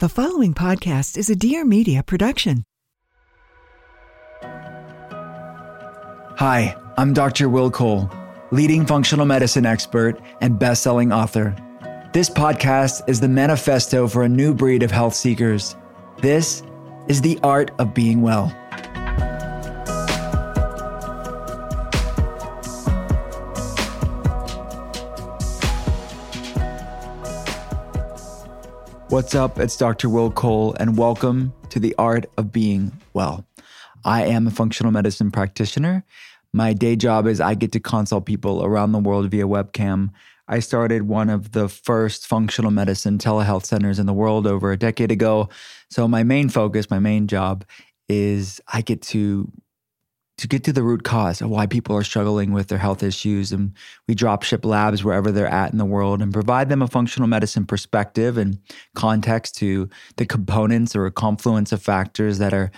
The following podcast is a Dear Media production. Hi, I'm Dr. Will Cole, leading functional medicine expert and best-selling author. This podcast is the manifesto for a new breed of health seekers. This is the art of being well. What's up? It's Dr. Will Cole, and welcome to the art of being well. I am a functional medicine practitioner. My day job is I get to consult people around the world via webcam. I started one of the first functional medicine telehealth centers in the world over a decade ago. So, my main focus, my main job is I get to to get to the root cause of why people are struggling with their health issues. And we drop ship labs wherever they're at in the world and provide them a functional medicine perspective and context to the components or a confluence of factors that are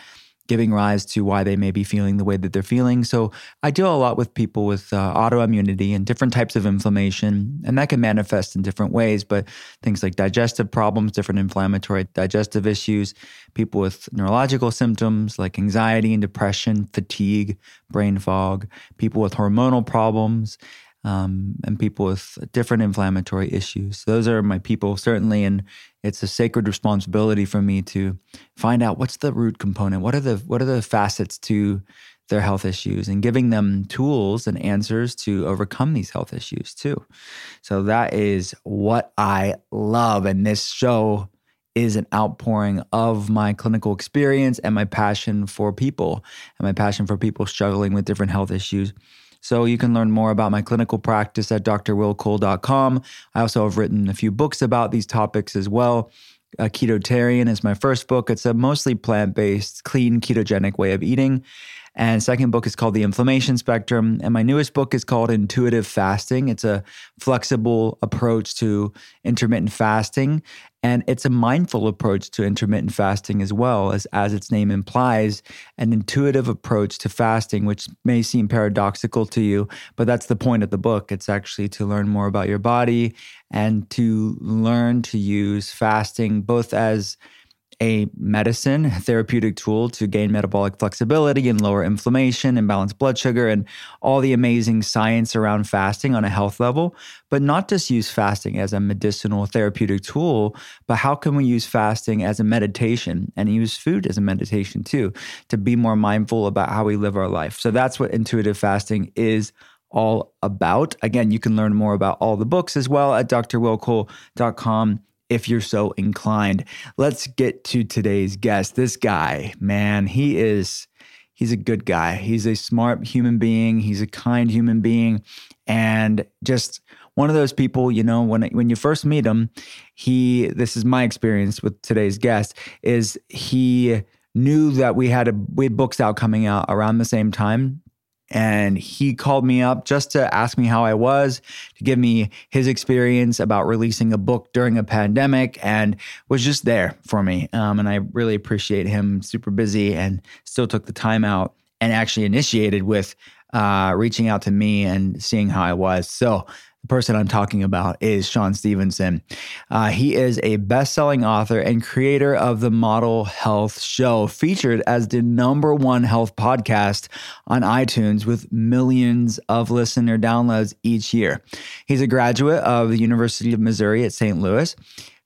giving rise to why they may be feeling the way that they're feeling. So I deal a lot with people with uh, autoimmunity and different types of inflammation, and that can manifest in different ways. But things like digestive problems, different inflammatory digestive issues, people with neurological symptoms like anxiety and depression, fatigue, brain fog, people with hormonal problems, um, and people with different inflammatory issues. Those are my people, certainly, and it's a sacred responsibility for me to find out what's the root component, what are the what are the facets to their health issues, and giving them tools and answers to overcome these health issues too. So that is what I love, and this show is an outpouring of my clinical experience and my passion for people and my passion for people struggling with different health issues. So you can learn more about my clinical practice at drwillcole.com. I also have written a few books about these topics as well. Uh, Ketotarian is my first book. It's a mostly plant based, clean, ketogenic way of eating. And second book is called The Inflammation Spectrum. And my newest book is called Intuitive Fasting. It's a flexible approach to intermittent fasting. And it's a mindful approach to intermittent fasting as well, as, as its name implies, an intuitive approach to fasting, which may seem paradoxical to you, but that's the point of the book. It's actually to learn more about your body and to learn to use fasting both as a medicine, therapeutic tool to gain metabolic flexibility and lower inflammation and balance blood sugar and all the amazing science around fasting on a health level, but not just use fasting as a medicinal therapeutic tool, but how can we use fasting as a meditation and use food as a meditation too to be more mindful about how we live our life. So that's what intuitive fasting is all about. Again, you can learn more about all the books as well at drwillcole.com if you're so inclined. Let's get to today's guest. This guy, man, he is he's a good guy. He's a smart human being, he's a kind human being and just one of those people, you know, when when you first meet him, he this is my experience with today's guest is he knew that we had a we had books out coming out around the same time and he called me up just to ask me how I was, to give me his experience about releasing a book during a pandemic, and was just there for me. Um, and I really appreciate him. Super busy, and still took the time out and actually initiated with uh, reaching out to me and seeing how I was. So person I'm talking about is Shawn Stevenson. Uh, he is a best selling author and creator of the Model Health Show, featured as the number one health podcast on iTunes with millions of listener downloads each year. He's a graduate of the University of Missouri at St. Louis.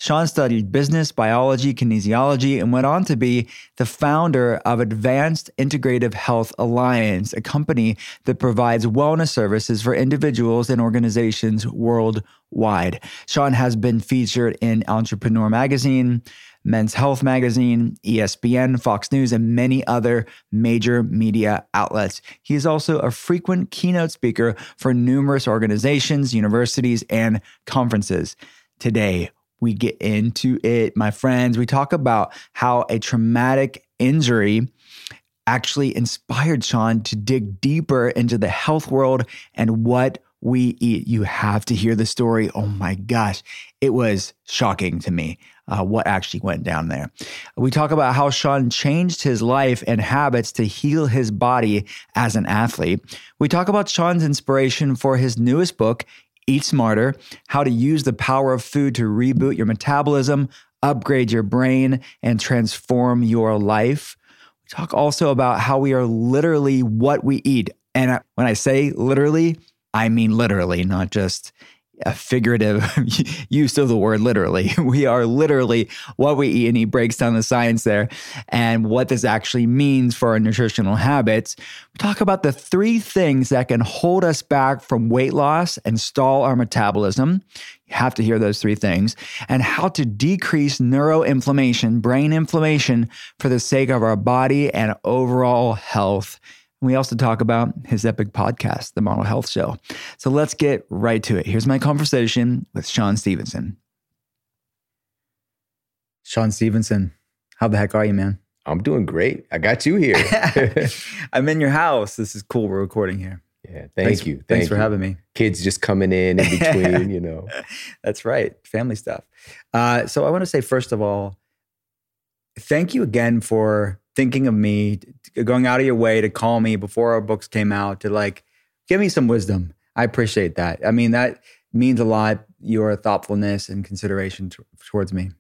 Shawn studied business, biology, kinesiology, and went on to be the founder of Advanced Integrative Health Alliance, a company that provides wellness services for individuals and organizations worldwide. Shawn has been featured in Entrepreneur Magazine, Men's Health Magazine, ESPN, Fox News, and many other major media outlets. He is also a frequent keynote speaker for numerous organizations, universities, and conferences. Today, we get into it, my friends. We talk about how a traumatic injury actually inspired Shawn to dig deeper into the health world and what we eat. You have to hear the story. Oh my gosh, it was shocking to me. Uh, what actually went down there. We talk about how Shawn changed his life and habits to heal his body as an athlete. We talk about Shawn's inspiration for his newest book, Eat Smarter, how to use the power of food to reboot your metabolism, upgrade your brain, and transform your life. We talk also about how we are literally what we eat. And when I say literally, I mean literally, not just a figurative use of the word literally. We are literally what we eat, and he breaks down the science there and what this actually means for our nutritional habits. We talk about the three things that can hold us back from weight loss and stall our metabolism. You have to hear those three things, and how to decrease neuroinflammation, brain inflammation, for the sake of our body and overall health. We also talk about his epic podcast, The Model Health Show. So let's get right to it. Here's my conversation with Shawn Stevenson. Shawn Stevenson, how the heck are you, man? I'm doing great. I got you here. I'm in your house. This is cool. We're recording here. Yeah, thank Thanks- you. Thank thanks for you. having me. Kids just coming in in between, you know. That's right. Family stuff. Uh, so I want to say, first of all, thank you again for thinking of me, going out of your way to call me before our books came out to like give me some wisdom. I appreciate that. I mean, that means a lot, your thoughtfulness and consideration t- towards me.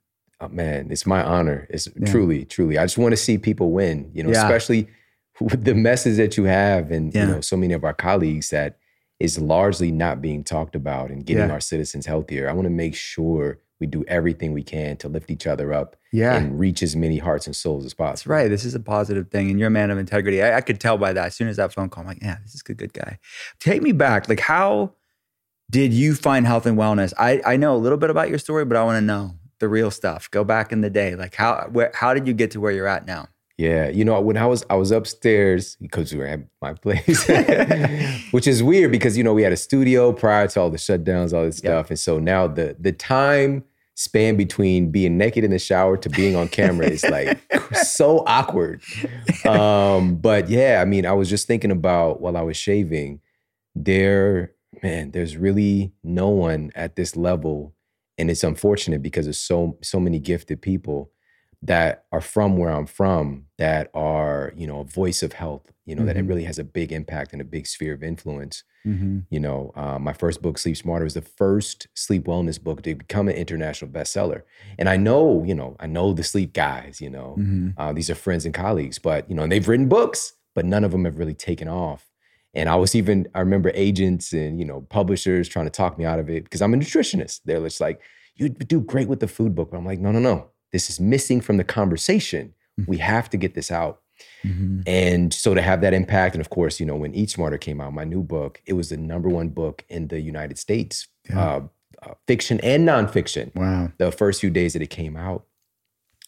Oh, man, it's my honor. It's Yeah. truly, truly. I just want to see people win, you know, Yeah. especially with the message that you have and Yeah. you know, so many of our colleagues that is largely not being talked about and getting our citizens healthier. I want to make sure we do everything we can to lift each other up Yeah. and reach as many hearts and souls as possible. That's right. This is a positive thing, and you're a man of integrity. I, I could tell by that. As soon as that phone call, I'm like, yeah, this is a good guy. Take me back. Like, how did you find health and wellness? I, I know a little bit about your story, but I want to know the real stuff. Go back in the day. Like, how where, how did you get to where you're at now? Yeah, you know, when I was I was upstairs because we were at my place, which is weird because you know we had a studio prior to all the shutdowns, all this stuff, and so now the the time span between being naked in the shower to being on camera is like so awkward. Um, but yeah, I mean, I was just thinking about while I was shaving, there, man, there's really no one at this level, and it's unfortunate because there's so so many gifted people that are from where I'm from that are, you know, a voice of health, you know, that it Mhm. really has a big impact and a big sphere of influence. Mm-hmm. You know, uh, my first book, Sleep Smarter, was the first sleep wellness book to become an international bestseller. And I know, you know, I know the sleep guys, you know, Mm-hmm. uh, these are friends and colleagues, but, you know, and they've written books, but none of them have really taken off. And I was even, I remember agents and, you know, publishers trying to talk me out of it because I'm a nutritionist. They're just like, you do great with the food book. But I'm like, no, no, no. This is missing from the conversation. We have to get this out. Mm-hmm. And so to have that impact, and of course, you know, when Eat Smarter came out, my new book, it was the number one book in the United States, Yeah. uh, uh, fiction and nonfiction, Wow. the first few days that it came out.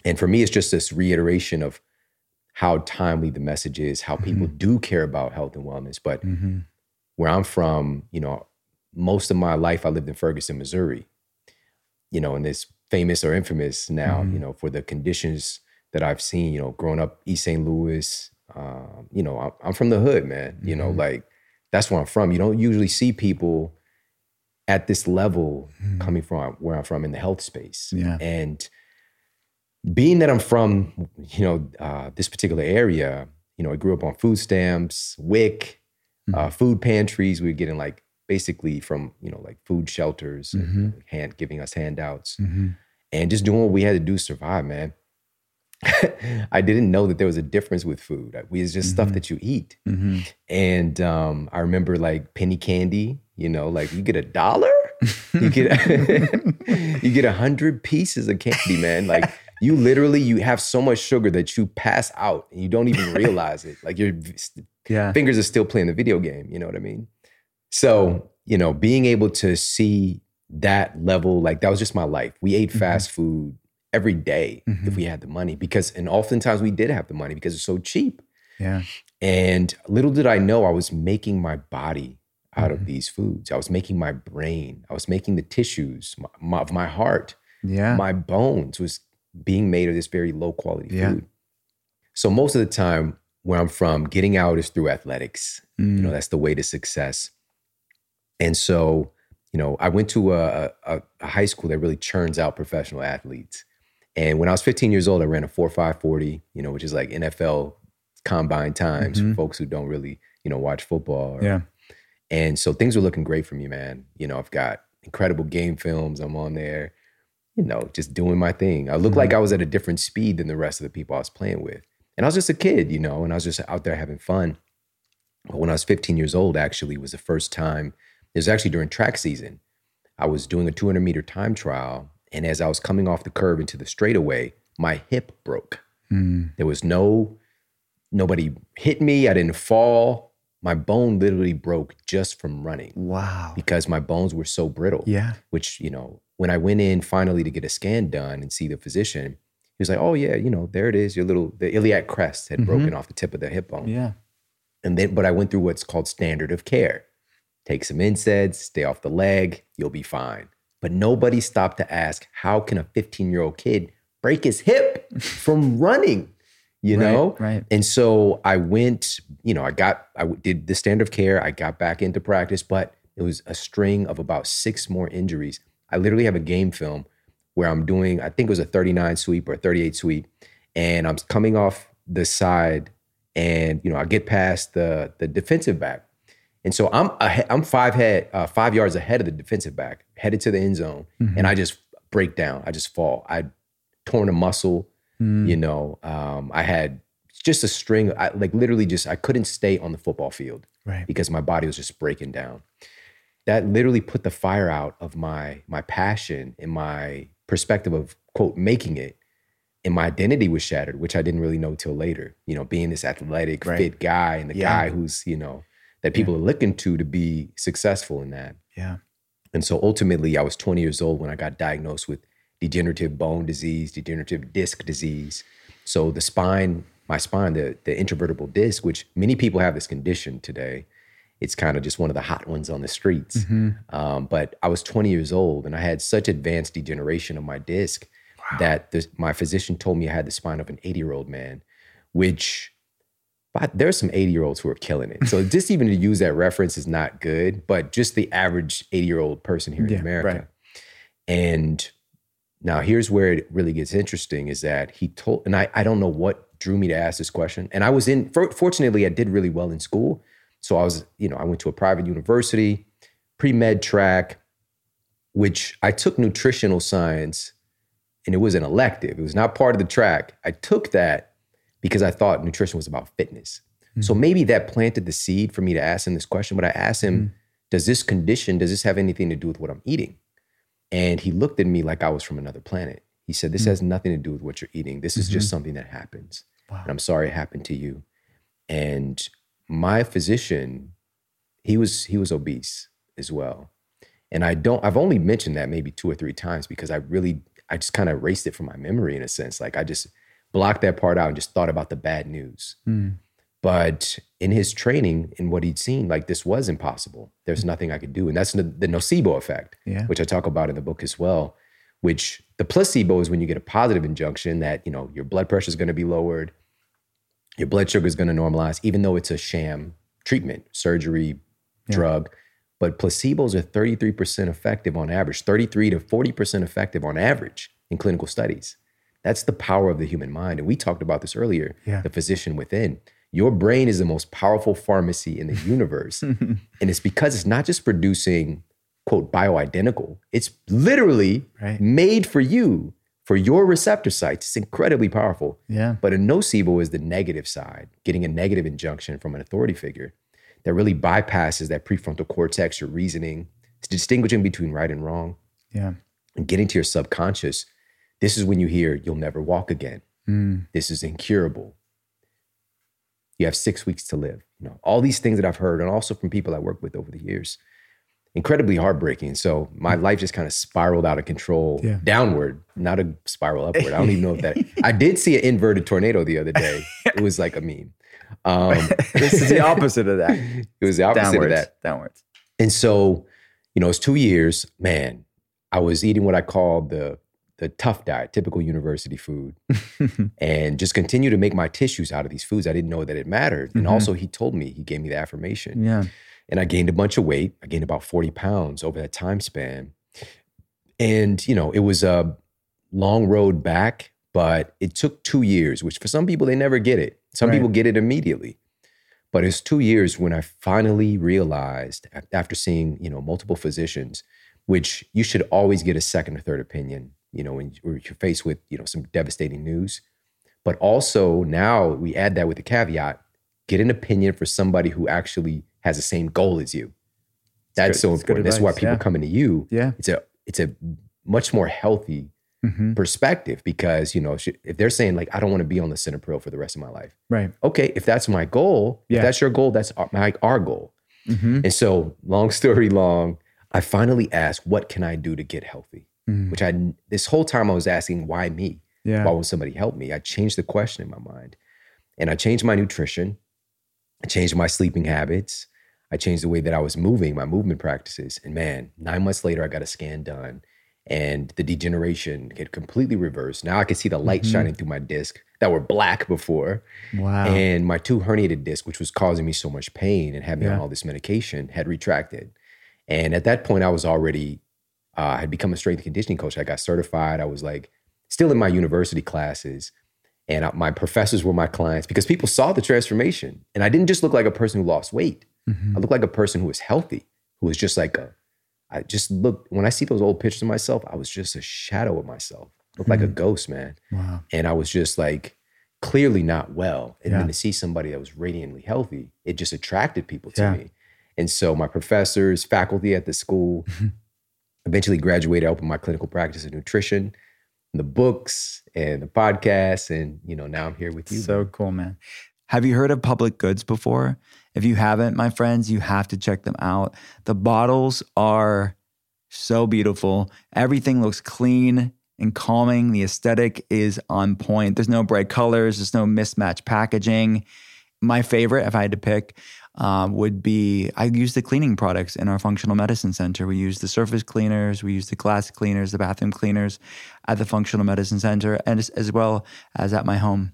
And for me, it's just this reiteration of how timely the message is, how people do care about health and wellness. But Mm-hmm. where I'm from, you know, most of my life I lived in Ferguson, Missouri. You know, and it's famous or infamous now, you know, for the conditions that I've seen, you know, growing up East St. Louis. Um, you know, I'm, I'm from the hood, man. You know, Mhm. like that's where I'm from. You don't usually see people at this level Mhm. coming from where I'm from in the health space. Yeah. And being that I'm from, you know, uh, this particular area, you know, I grew up on food stamps, WIC, uh, food pantries. We were getting like basically from you know like food shelters, and, Mhm. like, hand giving us handouts, Mm-hmm. and just doing what we had to do to survive, man. I didn't know that there was a difference with food. We it's just stuff Mhm. that you eat. Mm-hmm. And um, I remember like penny candy, you know, like you get a dollar, you get you get a hundred pieces of candy, man. Like you literally you have so much sugar that you pass out and you don't even realize it. Like your Yeah. fingers are still playing the video game. You know what I mean? So you know, being able to see that level, like that was just my life. We ate Mhm. fast food every day if Mhm. we had the money because, and oftentimes we did have the money because it's so cheap. Yeah. And little did I know I was making my body out Mhm. of these foods. I was making my brain. I was making the tissues my, my, of my heart. Yeah. My bones was being made of this very low quality Yeah. food. So most of the time where I'm from, getting out is through athletics. Mm. You know, that's the way to success. And so, you know, I went to a, a, a high school that really churns out professional athletes. And when I was 15 years old, I ran a 4.540, you know, which is like NFL combine times Mhm. for folks who don't really, you know, watch football. or- yeah. And so things were looking great for me, man. You know, I've got incredible game films. I'm on there, you know, just doing my thing. I looked like I was at a different speed than the rest of the people I was playing with. And I was just a kid, you know, and I was just out there having fun. But when I was 15 years old, actually, was the first time, it was actually during track season. I was doing a 200 meter time trial. And as I was coming off the curve into the straightaway, my hip broke. Mm. There was no, nobody hit me. I didn't fall. My bone literally broke just from running Wow. because my bones were so brittle. Yeah. Which, you know, when I went in finally to get a scan done and see the physician, he was like, oh, yeah, you know, there it is. Your little, the iliac crest had Mhm. broken off the tip of the hip bone. Yeah. And then, but I went through what's called standard of care. Take some NSAIDs, stay off the leg, you'll be fine. But nobody stopped to ask, how can a 15 year old kid break his hip from running? You Right, know? Right. And so I went, you know, I got, I did the standard of care. I got back into practice, but it was a string of about six more injuries. I literally have a game film where I'm doing, I think it was a 39 sweep or a 38 sweep, and I'm coming off the side, and you know, I get past the the defensive back, and so I'm ahe- I'm five head uh, five yards ahead of the defensive back, headed to the end zone, Mm-hmm. and I just break down. I just fall. I torn a muscle. Mm. You know, um, I had just a string. I, like literally, just I couldn't stay on the football field Right. because my body was just breaking down. That literally put the fire out of my my passion and my perspective of quote making it. And my identity was shattered, which I didn't really know till later. You know, being this athletic, Right. fit guy and the Yeah. guy who's, you know, that people are looking to to be successful in that. Yeah. And so ultimately, I was 20 years old when I got diagnosed with degenerative bone disease, degenerative disc disease. So the spine, my spine, the, the intervertebral disc, which many people have this condition today, it's kind of just one of the hot ones on the streets. Mm-hmm. Um, but I was 20 years old and I had such advanced degeneration of my disc that the, my physician told me I had the spine of an 80 year old man, which but there's some 80 year olds who are killing it. So just even to use that reference is not good, but just the average 80 year old person here Yeah, in America. right. And now here's where it really gets interesting is that he told, and I, I don't know what drew me to ask this question. And I was in, for, fortunately, I did really well in school. So I was, you know, I went to a private university, pre med track, which I took nutritional science and it was an elective. It was not part of the track. I took that because I thought nutrition was about fitness. So mm-hmm. maybe that planted the seed for me to ask him this question. But I asked him, mm. does this condition, does this have anything to do with what I'm eating? And he looked at me like I was from another planet. He said, This mm. has nothing to do with what you're eating. This is just mm-hmm. something that happens. Wow. And I'm sorry it happened to you. And my physician, he was he was obese as well. And I don't I've only mentioned that maybe two or three times because I really I just kind of erased it from my memory in a sense. Like I just blocked that part out and just thought about the bad news. Mm. But in his training and what he'd seen, like this was impossible. There's nothing I could do. And that's the, the nocebo effect, Yeah. which I talk about in the book as well. Which the placebo is when you get a positive injunction that, you know, your blood pressure is going to be lowered, your blood sugar is going to normalize, even though it's a sham treatment, surgery, Yeah. drug. But placebos are 33% effective on average, 33 to 40% effective on average in clinical studies. That's the power of the human mind. And we talked about this earlier Yeah. the physician within. Your brain is the most powerful pharmacy in the universe. and it's because it's not just producing, quote, bioidentical, it's literally Right. made for you, for your receptor sites. It's incredibly powerful. Yeah. But a nocebo is the negative side, getting a negative injunction from an authority figure that really bypasses that prefrontal cortex, your reasoning, it's distinguishing between right and wrong Yeah. and getting to your subconscious. This is when you hear you'll never walk again. Mm. This is incurable. You have six weeks to live. You know, all these things that I've heard, and also from people I work with over the years, incredibly heartbreaking. So my life just kind of spiraled out of control Yeah. downward, not a spiral upward. I don't even know if that. I did see an inverted tornado the other day. It was like a meme. Um, This is the opposite of that. it was the opposite Downwards. of that. Downwards. And so, you know, it's two years. Man, I was eating what I called the the tough diet, typical university food, and just continue to make my tissues out of these foods. I didn't know that it mattered. And Mhm. also, he told me he gave me the affirmation, Yeah. and I gained a bunch of weight. I gained about forty pounds over that time span, and you know, it was a long road back, but it took two years. Which for some people they never get it. Some Right. people get it immediately. But it's two years when I finally realized, after seeing you know multiple physicians, which you should always get a second or third opinion, you know, when you're faced with you know some devastating news. But also now we add that with the caveat: get an opinion for somebody who actually has the same goal as you. That's so important. That's why people yeah. coming to you. Yeah. It's a it's a much more healthy hmm perspective because you know if they're saying like I don't want to be on the center pill for the rest of my life. Right. Okay, if that's my goal, Yeah. if that's your goal, that's our, my, our goal. hmm And so, long story long, I finally asked, "What can I do to get healthy?" Which mm. I this whole time I was asking, "Why me? Yeah. Why won't somebody help me?" I changed the question in my mind, and I changed my nutrition. I changed my sleeping habits. I changed the way that I was moving, my movement practices. And man, nine months later, I got a scan done, and the degeneration had completely reversed. Now I can see the light mm-hmm. shining through my disc that were black before. Wow. And my two herniated discs, which was causing me so much pain and had me on Yeah. all this medication, had retracted. And at that point, I was already, uh, I had become a strength and conditioning coach. I got certified. I was like still in my university classes. And I, my professors were my clients because people saw the transformation. And I didn't just look like a person who lost weight. Mhm. I looked like a person who was healthy, who was just like a, I just looked, when I see those old pictures of myself, I was just a shadow of myself. Looked like a ghost, man Wow. and I was just like clearly not well. And Yeah. then to see somebody that was radiantly healthy, it just attracted people to Yeah. me. And so my professors, faculty at the school, Mm-hmm. Eventually graduated, I opened my clinical practice of nutrition, the books and the podcasts, and you know now I'm here with you. So cool, man. Have you heard of public goods before? If you haven't, my friends, you have to check them out. The bottles are so beautiful. Everything looks clean and calming. The aesthetic is on point. There's no bright colors, there's no mismatched packaging. My favorite, if I had to pick, um, would be I use the cleaning products in our functional medicine center. We use the surface cleaners, we use the glass cleaners, the bathroom cleaners at the functional medicine center, and as, as well as at my home.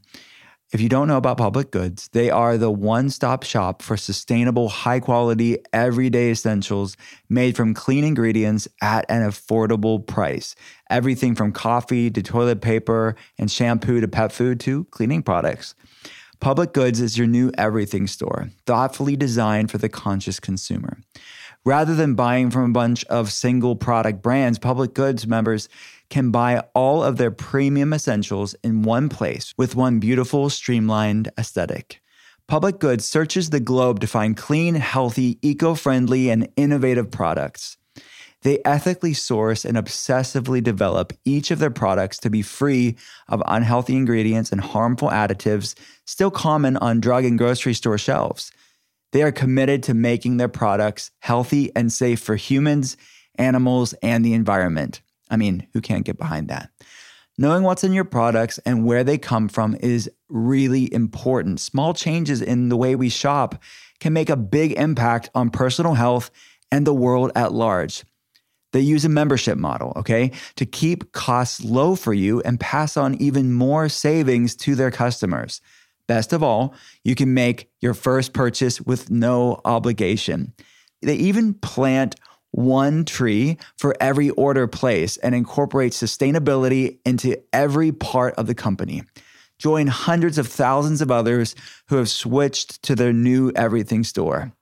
If you don't know about public goods, they are the one stop shop for sustainable, high quality, everyday essentials made from clean ingredients at an affordable price. Everything from coffee to toilet paper and shampoo to pet food to cleaning products. Public Goods is your new everything store, thoughtfully designed for the conscious consumer. Rather than buying from a bunch of single product brands, Public Goods members can buy all of their premium essentials in one place with one beautiful, streamlined aesthetic. Public Goods searches the globe to find clean, healthy, eco friendly, and innovative products. They ethically source and obsessively develop each of their products to be free of unhealthy ingredients and harmful additives still common on drug and grocery store shelves. They are committed to making their products healthy and safe for humans, animals, and the environment. I mean, who can't get behind that? Knowing what's in your products and where they come from is really important. Small changes in the way we shop can make a big impact on personal health and the world at large. They use a membership model, okay, to keep costs low for you and pass on even more savings to their customers. Best of all, you can make your first purchase with no obligation. They even plant one tree for every order placed and incorporate sustainability into every part of the company. Join hundreds of thousands of others who have switched to their new everything store.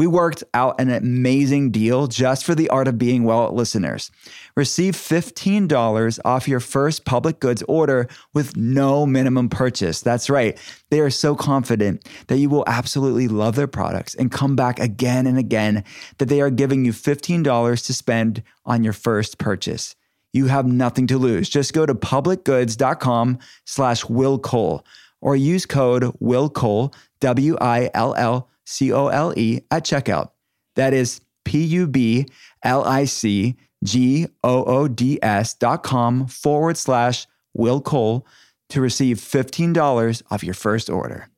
We worked out an amazing deal just for the Art of Being Well listeners. Receive $15 off your first public goods order with no minimum purchase. That's right. They are so confident that you will absolutely love their products and come back again and again that they are giving you $15 to spend on your first purchase. You have nothing to lose. Just go to publicgoods.com slash Will Cole or use code Will Cole, W I L L C O L E, at checkout. That is P U B L I C G O O D S dot com forward slash Will Cole to receive $15 off your first order.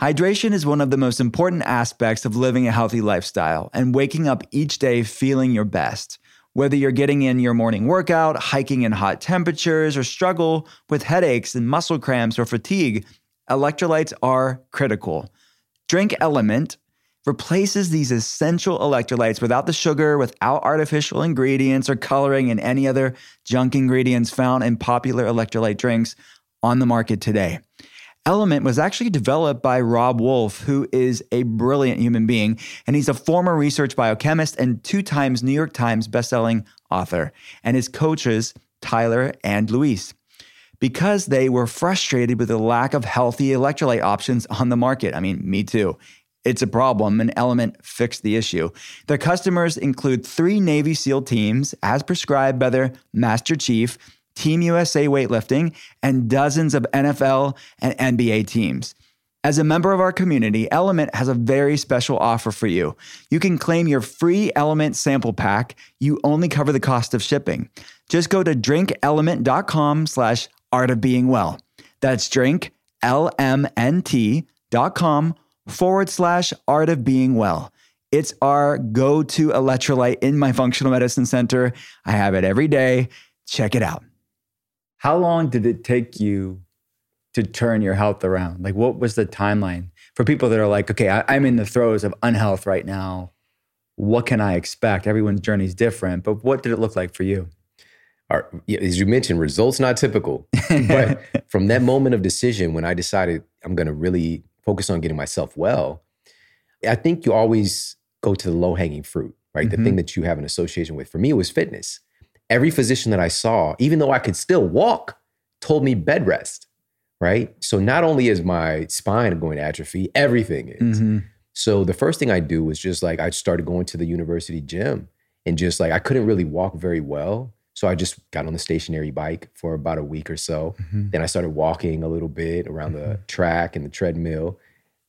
Hydration is one of the most important aspects of living a healthy lifestyle and waking up each day feeling your best. Whether you're getting in your morning workout, hiking in hot temperatures, or struggle with headaches and muscle cramps or fatigue, electrolytes are critical. Drink LMNT replaces these essential electrolytes without the sugar, without artificial ingredients or coloring and any other junk ingredients found in popular electrolyte drinks on the market today. LMNT was actually developed by Robb Wolf, who is a brilliant human being, and he's a former research biochemist and two times New York Times bestselling author, and his coaches, Tyler and Luis because they were frustrated with the lack of healthy electrolyte options on the market. I mean, me too. It's a problem, and LMNT fixed the issue. Their customers include three Navy SEAL teams, as prescribed by their Master Chief, Team USA Weightlifting, and dozens of NFL and NBA teams. As a member of our community, LMNT has a very special offer for you. You can claim your free LMNT sample pack. You only cover the cost of shipping. Just go to drinklmnt.com slash art of being well. That's drink, L-M-N-T.com forward slash art of being well. It's our go to electrolyte in my functional medicine center. I have it every day. Check it out. How long did it take you to turn your health around? Like, what was the timeline for people that are like, okay, I, am in the throes of unhealth right now. What can I expect? Everyone's journey is different, but what did it look like for you? Are, as you mentioned, results not typical. but from that moment of decision, when I decided I'm going to really focus on getting myself well, I think you always go to the low hanging fruit, right? Mm-hmm. The thing that you have an association with. For me, it was fitness. Every physician that I saw, even though I could still walk, told me bed rest, right? So not only is my spine going to atrophy, everything is. Mm-hmm. So the first thing I do was just like I started going to the university gym and just like I couldn't really walk very well. So I just got on the stationary bike for about a week or so. Mm-hmm. Then I started walking a little bit around the track and the treadmill.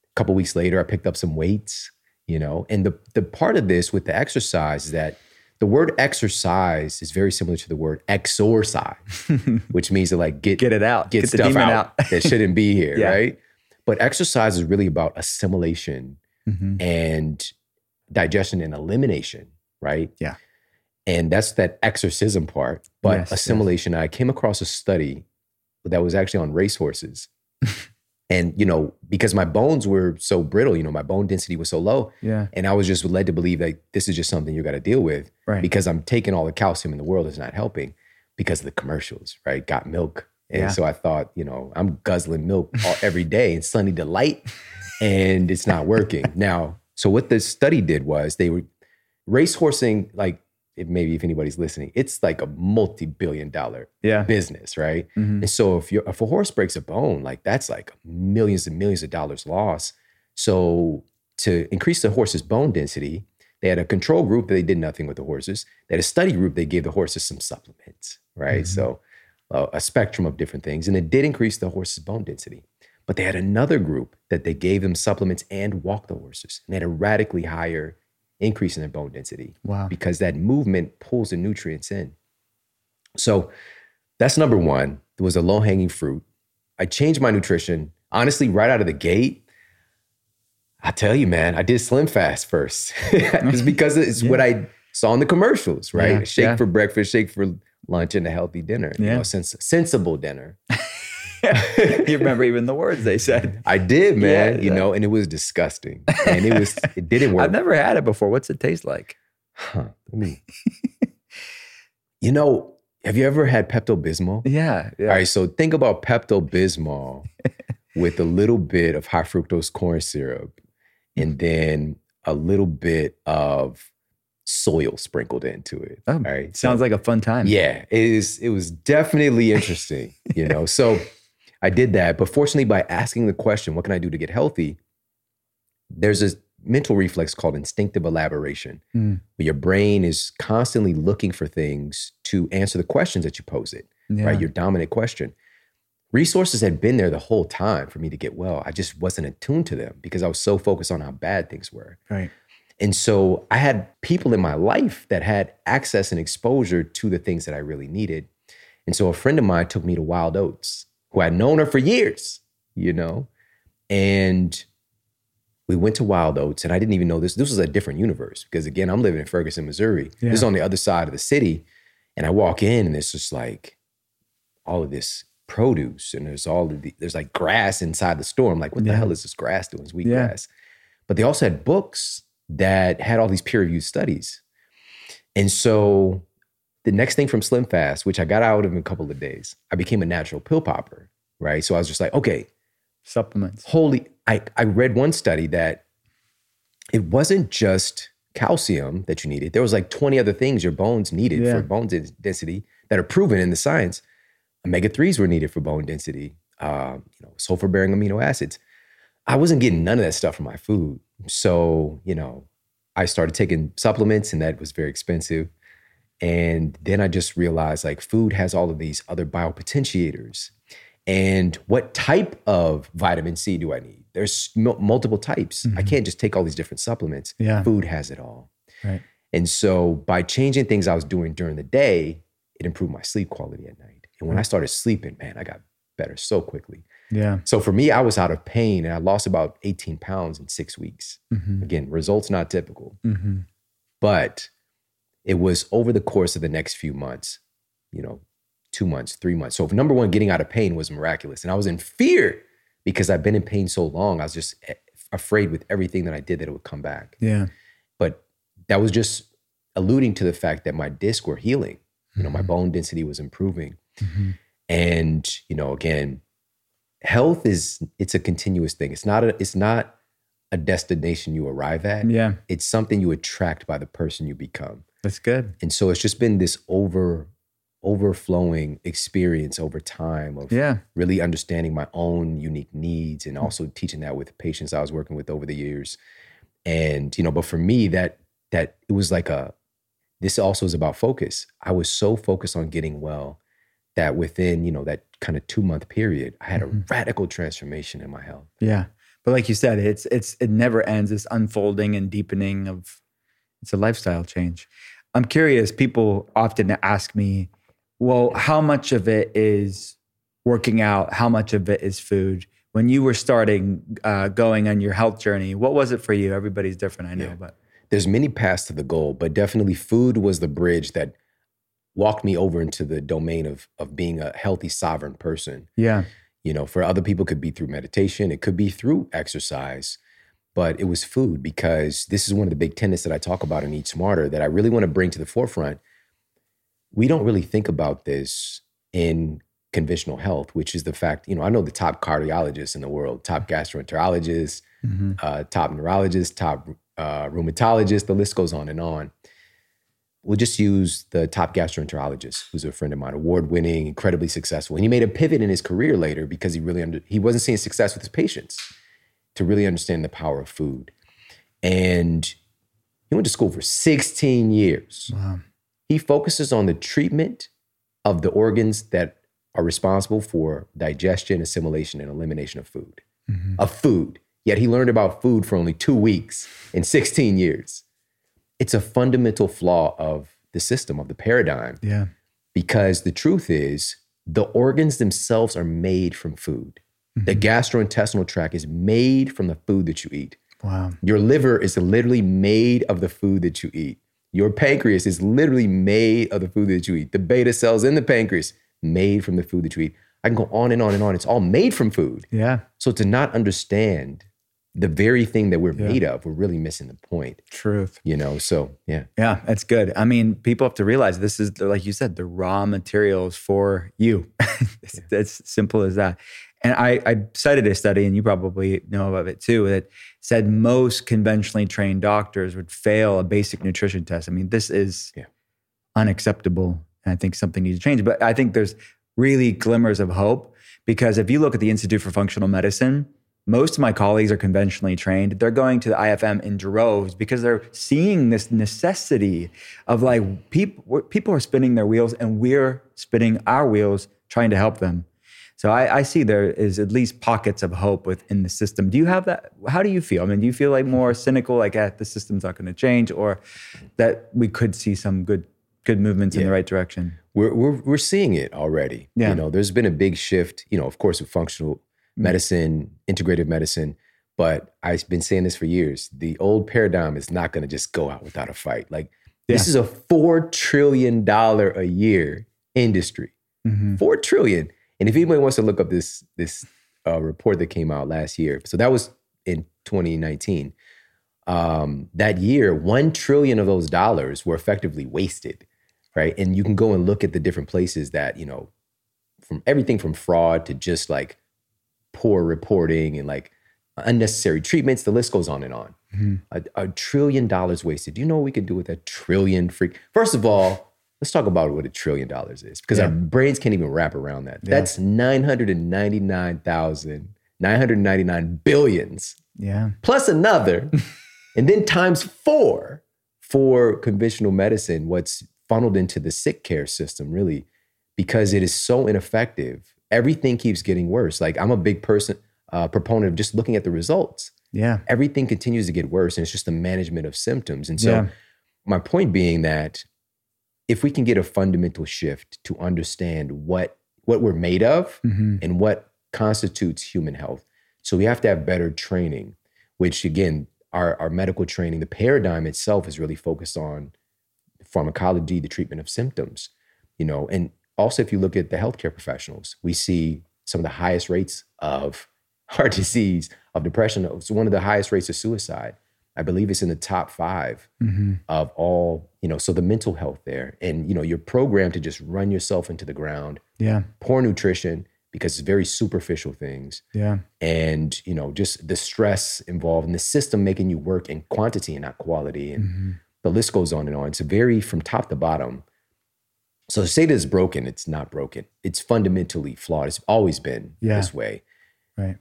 A couple weeks later, I picked up some weights, you know. And the the part of this with the exercise is that the word exercise is very similar to the word exorcise, which means to like get Get it out. get, Get stuff out, out. that shouldn't be here, Yeah. right? But exercise is really about assimilation Mhm. and digestion and elimination, right? Yeah. And that's that exorcism part. But Yes, yes. assimilation, I came across a study that was actually on racehorses. and, you know, because my bones were so brittle, you know, my bone density was so low. Yeah. And I was just led to believe that this is just something you got to deal with Right. because I'm taking all the calcium in the world is not helping because of the commercials, right? Got milk. And Yeah. so I thought, you know, I'm guzzling milk all, every day and Sunny Delight, and it's not working. now, so what the study did was they were racehorsing, like if maybe if anybody's listening, it's like a multi-billion dollar Yeah. business, right? Mhm. And so if you if a horse breaks a bone, like that's like millions and millions of dollars loss. So to increase the horse's bone density, they had a control group that they did nothing with the horses. They had a study group they gave the horses some supplements, right? So uh, a spectrum of different things, and it did increase the horse's bone density. But they had another group that they gave them supplements and walked the horses, and they had a radically higher increase in their bone density Wow. because that movement pulls the nutrients in. So that's number one. It was a low hanging fruit. I changed my nutrition honestly right out of the gate. I tell you, man, I did Slim Fast first. it's because it's what I saw in the commercials, right? Yeah, shake yeah. for breakfast, shake for lunch, and a healthy dinner. You Yeah. know, sens- sensible dinner. you remember even the words they said. I did, man. Yeah, you yeah. know, and it was disgusting, and it was it didn't work. I've never had it before. What's it taste like? Huh, let me. you know, Have you ever had Pepto Bismol? Yeah. yeah. All right, so think about Pepto Bismol with a little bit of high fructose corn syrup and mm. then a little bit of soil sprinkled into it. Oh, all right. Sounds like a fun time. Yeah, it is. It was definitely interesting, you know. So I did that, but fortunately, by asking the question, "What can I do to get healthy?" There's a mental reflex called instinctive elaboration, Mm. where your brain is constantly looking for things to answer the questions that you pose it. Yeah. Right, your dominant question. Resources had been there the whole time for me to get well. I just wasn't attuned to them because I was so focused on how bad things were. Right. And so I had people in my life that had access and exposure to the things that I really needed. And so a friend of mine took me to Wild Oats, who I'd known her for years, you know, and we went to Wild Oats, and I didn't even know this. This was a different universe because again, I'm living in Ferguson, Missouri. Yeah. This is on the other side of the city, and I walk in, and it's just like all of this produce, and there's all of the there's like grass inside the store. I'm like, what the hell is this grass doing? It's Yeah. wheatgrass. But they also had books that had all these peer-reviewed studies, and so the next thing from Slim Fast, which I got out of in a couple of days, I became a natural pill popper. Right, so I was just like, okay, Supplements. holy I, I read one study that it wasn't just calcium that you needed there was like 20 other things your bones needed Yeah. for bone density that are proven in the science omega-3s were needed for bone density um, you know sulfur bearing amino acids i wasn't getting none of that stuff from my food so you know i started taking supplements and that was very expensive and then i just realized like food has all of these other biopotentiators and what type of vitamin C do I need? There's mul- multiple types. I can't just take all these different supplements. Yeah. Food has it all. Right. And so by changing things I was doing during the day, it improved my sleep quality at night. And when I started sleeping, man, I got better so quickly. Yeah. So for me, I was out of pain and I lost about 18 pounds in six weeks. Mm-hmm. Again, results not typical, Mm-hmm. but it was over the course of the next few months, you know, two months, three months. So number one, getting out of pain was miraculous. And I was in fear because I've been in pain so long. I was just eh, afraid with everything that I did that it would come back. Yeah. But that was just alluding to the fact that my discs were healing. You know, my bone density was improving. Mhm. And, you know, again, health is it's a continuous thing. It's not a it's not a destination you arrive at. Yeah. It's something you attract by the person you become. That's good. And so it's just been this over overflowing experience over time of Yeah. really understanding my own unique needs and also teaching that with patients I was working with over the years. And you know, but for me that that it was like a this also is about focus. I was so focused on getting well that within, you know, that kind of 2 month period, I had a mm-hmm. radical transformation in my health. Yeah. But like you said, it's it's it never ends. This unfolding and deepening of it's a lifestyle change. I'm curious, people often ask me, well, how much of it is working out? How much of it is food? When you were starting uh, going on your health journey, what was it for you? Everybody's different, I know, Yeah. but there's many paths to the goal, but definitely food was the bridge that walked me over into the domain of of being a healthy, sovereign person. yeah, You know, for other people, it could be through meditation, it could be through exercise, but it was food because this is one of the big tenets that I talk about in Eat Smarter that I really want to bring to the forefront. We don't really think about this in conventional health, which is the fact, you know, I know the top cardiologists in the world, top gastroenterologists, Mhm. uh, top neurologists, top uh, rheumatologist, the list goes on and on. We'll just use the top gastroenterologist, who's a friend of mine, award-winning, incredibly successful. And he made a pivot in his career later because he really under, he wasn't seeing success with his patients to really understand the power of food. And he went to school for 16 years. Wow. He focuses on the treatment of the organs that are responsible for digestion, assimilation, and elimination of food. Mm-hmm. Of food. Yet he learned about food for only two weeks in 16 years. It's a fundamental flaw of the system, of the paradigm, yeah, because the truth is the organs themselves are made from food. The mm-hmm. gastrointestinal tract is made from the food that you eat. wow, Your liver is literally made of the food that you eat. Your pancreas is literally made of the food that you eat. The beta cells in the pancreas made from the food that you eat. I can go on and on and on. It's all made from food. yeah, So to not understand the very thing that we're Yeah. made of, we're really missing the point. Truth. You know, so yeah. Yeah, that's good. I mean, people have to realize this is, like you said, the raw materials for you. it's, it's simple as that. And I, I cited a study, and you probably know of it too, that said most conventionally trained doctors would fail a basic nutrition test. I mean, this is Yeah. unacceptable. And I think something needs to change. But I think there's really glimmers of hope because if you look at the Institute for Functional Medicine, most of my colleagues are conventionally trained. They're going to the IFM in droves because they're seeing this necessity of like people people are spinning their wheels and we're spinning our wheels trying to help them. So I, I see there is at least pockets of hope within the system. Do you have that? How do you feel? I mean, do you feel like more cynical, like eh, the system's not going to change, or that we could see some good good movements in the right direction? we're we're we're seeing it already. Yeah. You know, there's been a big shift, you know, of course with functional medicine, integrative medicine, but I've been saying this for years. The old paradigm is not going to just go out without a fight. Like this is a 4 trillion dollar a year industry. Mhm. 4 trillion. And if anybody wants to look up this this uh, report that came out last year. So that was in 2019. Um, that year, 1 trillion of those dollars were effectively wasted right? And you can go and look at the different places that, you know, from everything from fraud to just like poor reporting and like unnecessary treatments, the list goes on and on. A, a trillion dollars wasted. Do you know what we could do with a trillion freak? First of all, let's talk about what a trillion dollars is because our brains can't even wrap around that. That's 999,000, 999 billions Yeah. plus another, and then times four for conventional medicine, what's funneled into the sick care system, really, because it is so ineffective. Everything keeps getting worse. Like I'm a big person, uh, proponent of just looking at the results. Yeah. Everything continues to get worse, and it's just the management of symptoms. And so, Yeah. my point being that if we can get a fundamental shift to understand what what we're made of Mhm. and what constitutes human health. So we have to have better training, which again, our, our medical training, the paradigm itself is really focused on pharmacology, the treatment of symptoms, you know, and also if you look at the healthcare professionals, we see some of the highest rates of heart disease, of depression, it's one of the highest rates of suicide. I believe it's in the top five Mhm. of all, you know, so the mental health there. And, you know, you're programmed to just run yourself into the ground, Yeah. poor nutrition, because it's very superficial things. Yeah. And, you know, just the stress involved in the system making you work in quantity and not quality. And Mhm. the list goes on and on. It's very from top to bottom. So to say that it's broken, it's not broken. It's fundamentally flawed. It's always been Yeah. this way. Right.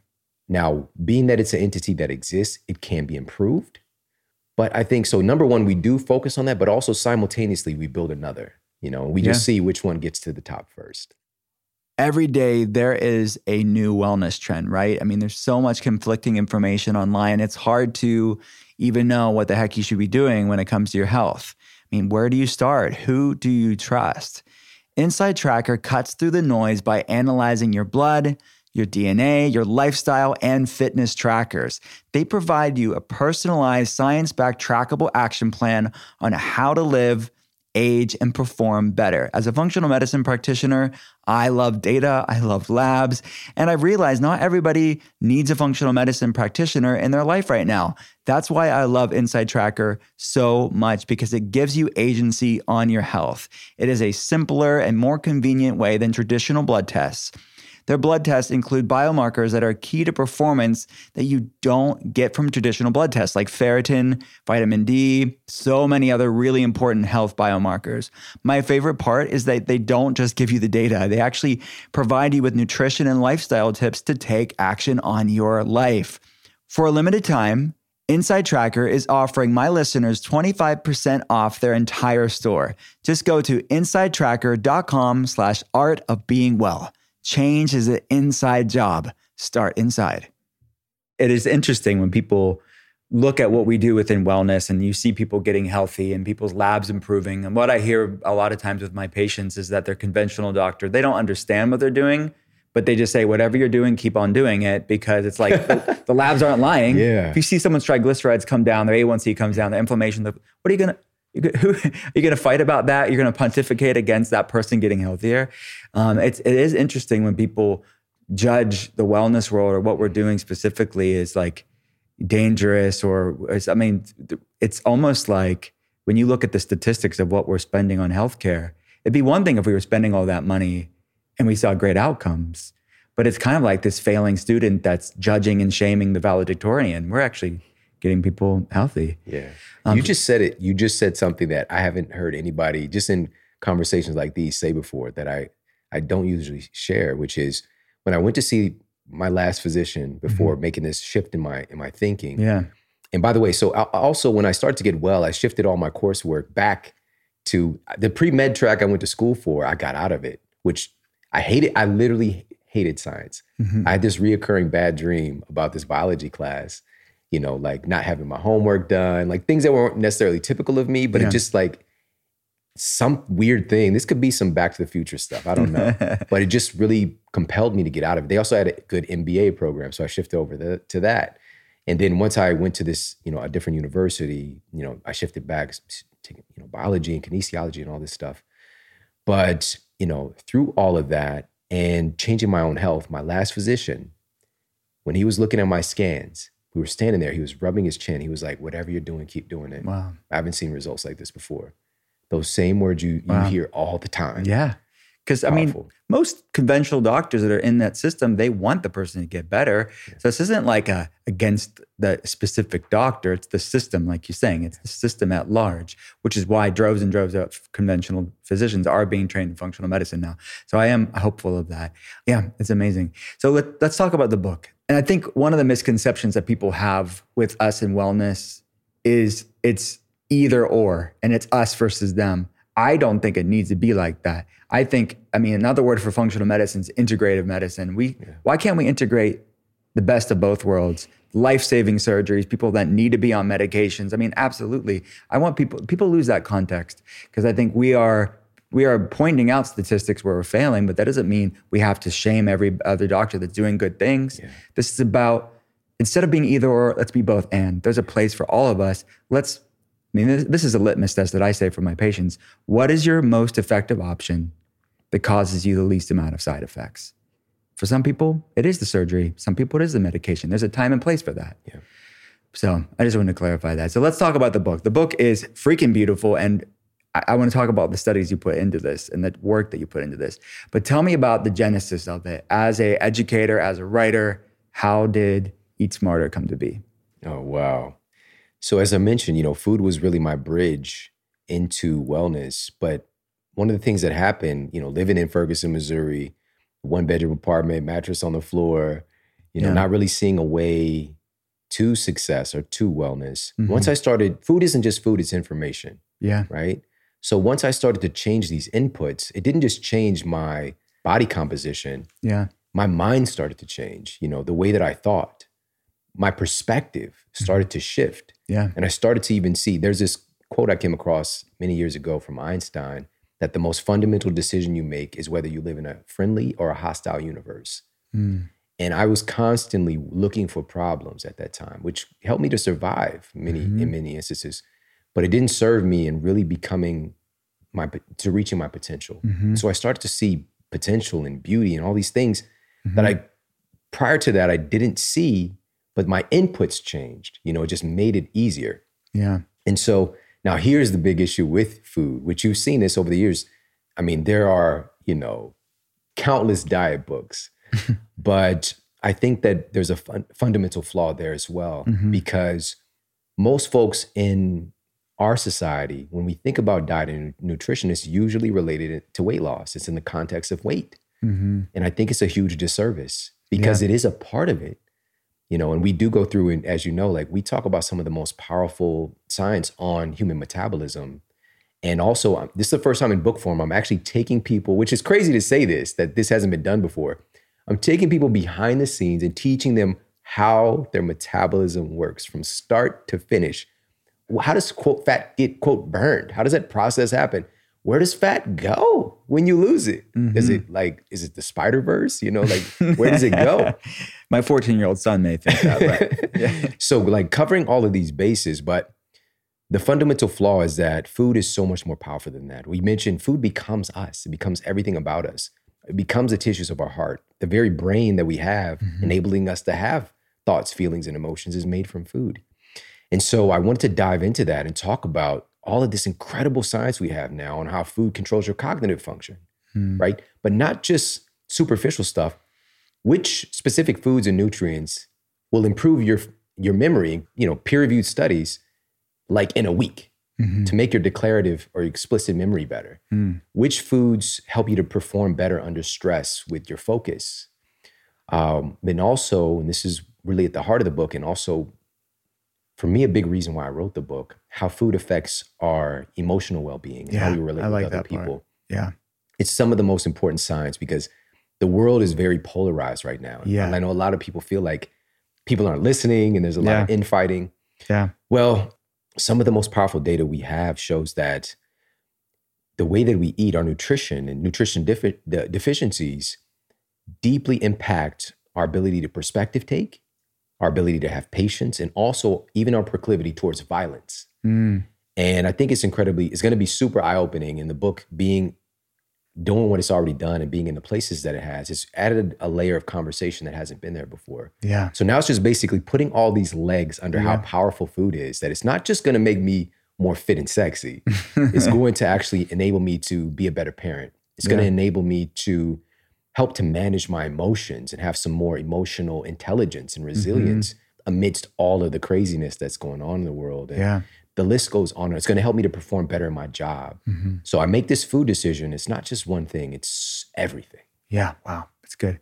Now, being that it's an entity that exists, it can be improved. But I think so. Number one, we do focus on that, but also simultaneously we build another. You know, we just see which one gets to the top first. every day there is a new wellness trend, right? I mean, there's so much conflicting information online. It's hard to even know what the heck you should be doing when it comes to your health. I mean, where do you start? Who do you trust? Inside Tracker cuts through the noise by analyzing your blood, your DNA, your lifestyle, and fitness trackers. They provide you a personalized, science backed, trackable action plan on how to live age, and perform better. As a functional medicine practitioner, I love data, I love labs, and I've realized not everybody needs a functional medicine practitioner in their life right now. That's why I love Inside Tracker so much because it gives you agency on your health. It is a simpler and more convenient way than traditional blood tests. Their blood tests include biomarkers that are key to performance that you don't get from traditional blood tests, like ferritin, vitamin D, so many other really important health biomarkers. My favorite part is that they don't just give you the data, they actually provide you with nutrition and lifestyle tips to take action on your life. For a limited time, Inside Tracker is offering my listeners 25% off their entire store. Just go to insidetracker.com slash art of being well. Change is an inside job. Start inside. It is interesting when people look at what we do within wellness and you see people getting healthy and people's labs improving. And what I hear a lot of times with my patients is that their conventional doctor, they don't understand what they're doing, but they just say, whatever you're doing, keep on doing it because it's like the, the labs aren't lying. Yeah. If you see someone's triglycerides come down, their A1C comes down, their inflammation, the, what are you going to, who, are going to fight about that? You're going to pontificate against that person getting healthier. Um, it's, it is interesting when people judge the wellness world or what we're doing specifically is like, dangerous or I mean, it's almost like when you look at the statistics of what we're spending on healthcare, it'd be one thing if we were spending all that money and we saw great outcomes. But it's kind of like this failing student that's judging and shaming the valedictorian. We're actually getting people healthy. Yeah. Um, you just said it. You just said something that I haven't heard anybody just in conversations like these say before that I I don't usually share, which is when I went to see my last physician before making this shift in my in my thinking. Mm-hmm. Yeah. And by the way, so I, also when I started to get well, I shifted all my coursework back to the pre med track I went to school for. I got out of it, which I hated. I literally hated science. Mm-hmm. I had this reoccurring bad dream about this biology class. You know, like not having my homework done, like things that weren't necessarily typical of me, but Yeah. it just like some weird thing. This could be some Back to the Future stuff. I don't know, but it just really compelled me to get out of it. They also had a good MBA program, so I shifted over the, to that. And then once I went to this, you know, a different university, you know, I shifted back to you know biology and kinesiology and all this stuff. But you know, through all of that and changing my own health, my last physician, when he was looking at my scans, we were standing there. He was rubbing his chin. He was like, "Whatever you're doing, keep doing it." Wow. I haven't seen results like this before. Those same words you you Wow. hear all the time. Yeah. Because I mean, most conventional doctors that are in that system, they want the person to get better. So this isn't like a against the specific doctor. It's the system, like you're saying. It's the system at large, which is why droves and droves of conventional physicians are being trained in functional medicine now. So I am hopeful of that. Yeah, it's amazing. So let, let's talk about the book. And I think one of the misconceptions that people have with us in wellness is it's either or and it's us versus them. I don't think it needs to be like that. I think, I mean, another word for functional medicine is integrative medicine. We why can't we integrate the best of both worlds? Life-saving surgeries, people that need to be on medications. I mean, absolutely. I want people people lose that context because I think we are we are pointing out statistics where we're failing, but that doesn't mean we have to shame every other doctor that's doing good things. This is about instead of being either or, let's be both and. There's a place for all of us. Let's, I mean, this, this is a litmus test that I say for my patients. What is your most effective option that causes you the least amount of side effects? For some people, it is the surgery. Some people, it is the medication. There's a time and place for that. Yeah. So I just wanted to clarify that. So let's talk about the book. The book is freaking beautiful. And I, I want to talk about the studies you put into this and the work that you put into this. But tell me about the genesis of it. As a educator, as a writer, how did Eat Smarter come to be? Oh, wow. So, as I mentioned, you know, food was really my bridge into wellness. But one of the things that happened, you know, living in Ferguson, Missouri, one bedroom apartment, mattress on the floor, you know, Yeah. not really seeing a way to success or to wellness. Mhm. Once I started, food isn't just food, it's information, Yeah. right? So, once I started to change these inputs, it didn't just change my body composition, Yeah. my mind started to change, you know, the way that I thought. My perspective started to shift. Yeah. And I started to even see there's this quote I came across many years ago from Einstein that the most fundamental decision you make is whether you live in a friendly or a hostile universe. Mm. And I was constantly looking for problems at that time, which helped me to survive many Mhm. in many instances. But it didn't serve me in really becoming my to reaching my potential. Mhm. So I started to see potential and beauty and all these things Mm-hmm. that I prior to that I didn't see, but my inputs changed. You know, it just made it easier. Yeah. And so now here's the big issue with food, which you've seen this over the years. I mean, there are, you know, countless diet books, but I think that there's a fun, fundamental flaw there as well Mhm. because most folks in our society, when we think about diet and nutrition, it's usually related to weight loss. It's in the context of weight. hmm And I think it's a huge disservice because it is a part of it. You know, and we do go through, and as you know, like we talk about some of the most powerful science on human metabolism. And also, um, this is the first time in book form I'm actually taking people, which is crazy to say this, that this hasn't been done before. I'm taking people behind the scenes and teaching them how their metabolism works from start to finish. How does quote fat get quote burned? How does that process happen? Where does fat go when you lose it? Is mm-hmm. it like, is it the Spider Verse? You know, like where does it go? My 14 year old son may think that, but yeah. so like covering all of these bases, but the fundamental flaw is that food is so much more powerful than that. We mentioned food becomes us. It becomes everything about us. It becomes the tissues of our heart, the very brain that we have, mm-hmm. enabling us to have thoughts, feelings, and emotions is made from food. And so I wanted to dive into that and talk about all of this incredible science we have now on how food controls your cognitive function, hmm. right? But not just superficial stuff. Which specific foods and nutrients will improve your your memory? You know, peer-reviewed studies, like in a week, mm-hmm. to make your declarative or explicit memory better. Hmm. Which foods help you to perform better under stress with your focus? Um, and also, and this is really at the heart of the book, and also for me, a big reason why I wrote the book, how food affects our emotional well-being and how we relate I with other that part. people. Yeah. It's some of the most important signs because the world is very polarized right now. Yeah. And I know a lot of people feel like people aren't listening and there's a lot of infighting. Yeah. Well, some of the most powerful data we have shows that the way that we eat, our nutrition and nutrition defi- the deficiencies deeply impact our ability to perspective take, our ability to have patience, and also even our proclivity towards violence. Mm. And I think it's incredibly, it's going to be super eye opening in the book being doing what it's already done and being in the places that it has. It's added a layer of conversation that hasn't been there before. Yeah. So now it's just basically putting all these legs under how powerful food is that it's not just going to make me more fit and sexy. it's going to actually enable me to be a better parent. It's going to enable me to help to manage my emotions and have some more emotional intelligence and mm-hmm. resilience amidst all of the craziness that's going on in the world. And Yeah. the list goes on. It's going to help me to perform better in my job. Mm-hmm. So I make this food decision. It's not just one thing, it's everything. Yeah. Wow. That's good.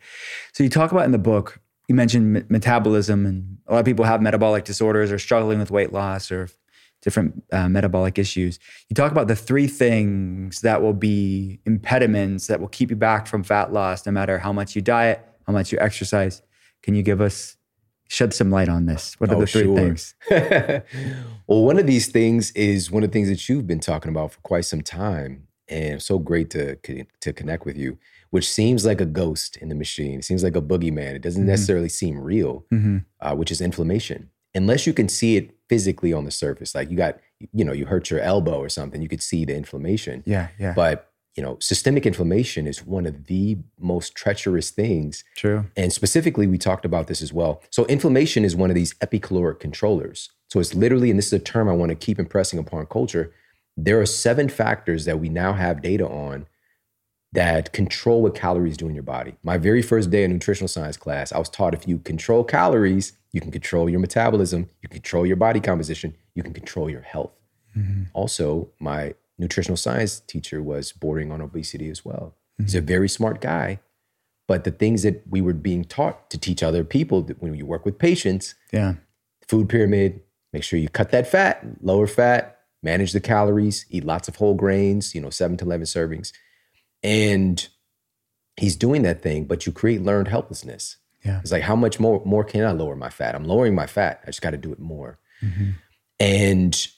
So you talk about in the book, you mentioned me- metabolism, and a lot of people have metabolic disorders or struggling with weight loss or different uh, metabolic issues. You talk about the three things that will be impediments that will keep you back from fat loss, no matter how much you diet, how much you exercise. Can you give us shed some light on this? What are Oh, the three sure. things? well, one of these things is one of the things that you've been talking about for quite some time, and so great to to connect with you. Which seems like a ghost in the machine. It seems like a boogeyman. It doesn't necessarily seem real, Mhm. uh, which is inflammation. Unless you can see it physically on the surface, like you got, you know, you hurt your elbow or something, you could see the inflammation. Yeah. Yeah. But you know, systemic inflammation is one of the most treacherous things True. and specifically, we talked about this as well. So, inflammation is one of these epicaloric controllers. So, it's literally, and this is a term I want to keep impressing upon culture. There are seven factors that we now have data on that control what calories do in your body. My very first day in nutritional science class, I was taught if you control calories, you can control your metabolism, you can control your body composition, you can control your health. Mm-hmm. Also, my nutritional science teacher was bordering on obesity as well. He's a mm-hmm. very smart guy, but the things that we were being taught to teach other people that when you work with patients, Yeah. food pyramid, make sure you cut that fat, lower fat, manage the calories, eat lots of whole grains, you know, seven to 11 servings. And he's doing that thing, but you create learned helplessness. Yeah. It's like, how much more, more can I lower my fat? I'm lowering my fat. I just got to do it more. Mm-hmm. And,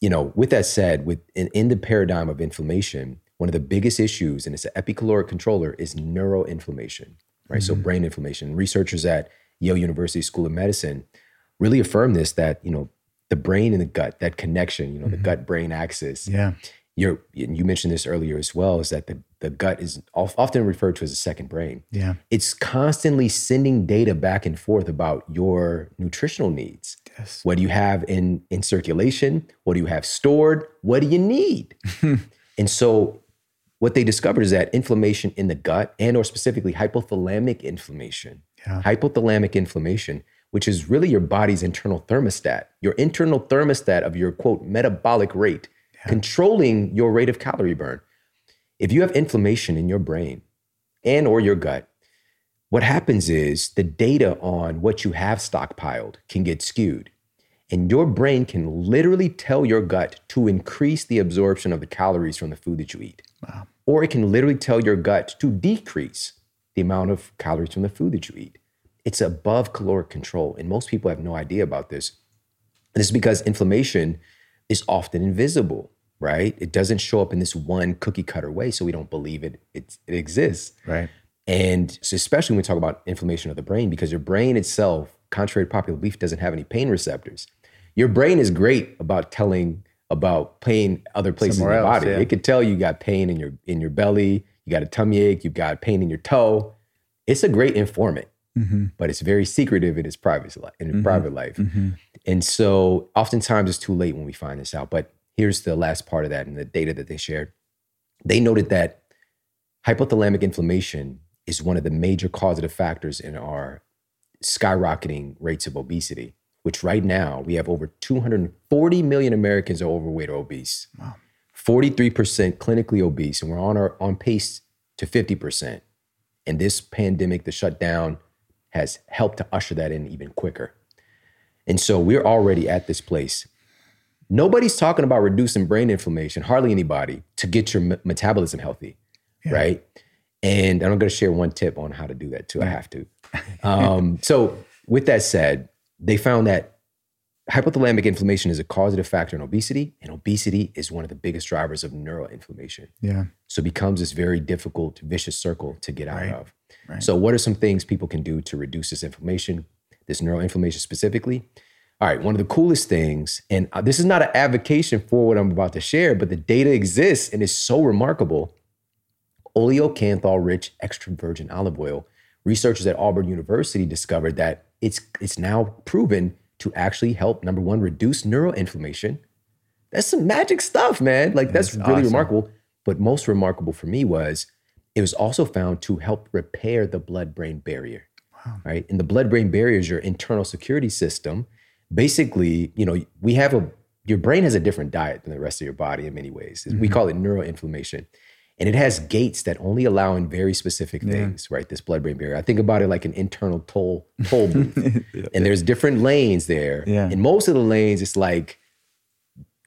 you know, with that said, with in, in the paradigm of inflammation, one of the biggest issues, and it's an epicaloric controller, is neuroinflammation, right? So mm-hmm. brain inflammation. Researchers at Yale University School of Medicine really affirm this that, you know, the brain and the gut, that connection, you know, the mm-hmm. gut brain axis, Yeah. You're, you mentioned this earlier as well, is that the, the gut is often referred to as a second brain. Yeah. It's constantly sending data back and forth about your nutritional needs. Yes. What do you have in, in circulation? What do you have stored? What do you need? and so what they discovered is that inflammation in the gut and or specifically hypothalamic inflammation, Yeah. hypothalamic inflammation, which is really your body's internal thermostat, your internal thermostat of your quote metabolic rate, controlling your rate of calorie burn. If you have inflammation in your brain and or your gut, what happens is the data on what you have stockpiled can get skewed. And your brain can literally tell your gut to increase the absorption of the calories from the food that you eat. Or it can literally tell your gut to decrease the amount of calories from the food that you eat. It's above caloric control. And most people have no idea about this. And this is because inflammation is often invisible, right? It doesn't show up in this one cookie cutter way, so we don't believe it, it, it exists. Right. And so especially when we talk about inflammation of the brain, because your brain itself, contrary to popular belief, doesn't have any pain receptors. Your brain is great about telling about pain other places Somewhere in your else, body. yeah. It could tell you got pain in your in your belly, you got a tummy ache, you got pain in your toe. It's a great informant. But it's very secretive in his private life. In his private life, Mm-hmm. and so oftentimes it's too late when we find this out. But here's the last part of that and the data that they shared. They noted that hypothalamic inflammation is one of the major causative factors in our skyrocketing rates of obesity, which right now we have over 240 million Americans are overweight or obese. Wow. 43% clinically obese, and we're on our on pace to 50%. And this pandemic, the shutdown, has helped to usher that in even quicker. And so we're already at this place. Nobody's talking about reducing brain inflammation, hardly anybody, to get your me- metabolism healthy, right? And I'm going to share one tip on how to do that too. I have to. Um, so, with that said, they found that hypothalamic inflammation is a causative factor in obesity, and obesity is one of the biggest drivers of neuroinflammation. Yeah. So it becomes this very difficult, vicious circle to get out Right. of. Right. So, what are some things people can do to reduce this inflammation, this neuroinflammation specifically? All right, one of the coolest things, and uh, this is not an advocation for what I'm about to share, but the data exists and is so remarkable. Oleocanthal rich extra virgin olive oil. Researchers at Auburn University discovered that it's, it's now proven to actually help, number one, reduce neuroinflammation. That's some magic stuff, man. Like, that's That's really awesome. remarkable. But most remarkable for me was it was also found to help repair the blood brain barrier. Right. And the blood brain barrier is your internal security system. Basically, you know, we have a, your brain has a different diet than the rest of your body in many ways. We mm-hmm. call it neuroinflammation. And it has gates that only allow in very specific things, right? This blood brain barrier. I think about it like an internal toll, toll booth. And there's different lanes there. Yeah. And most of the lanes, it's like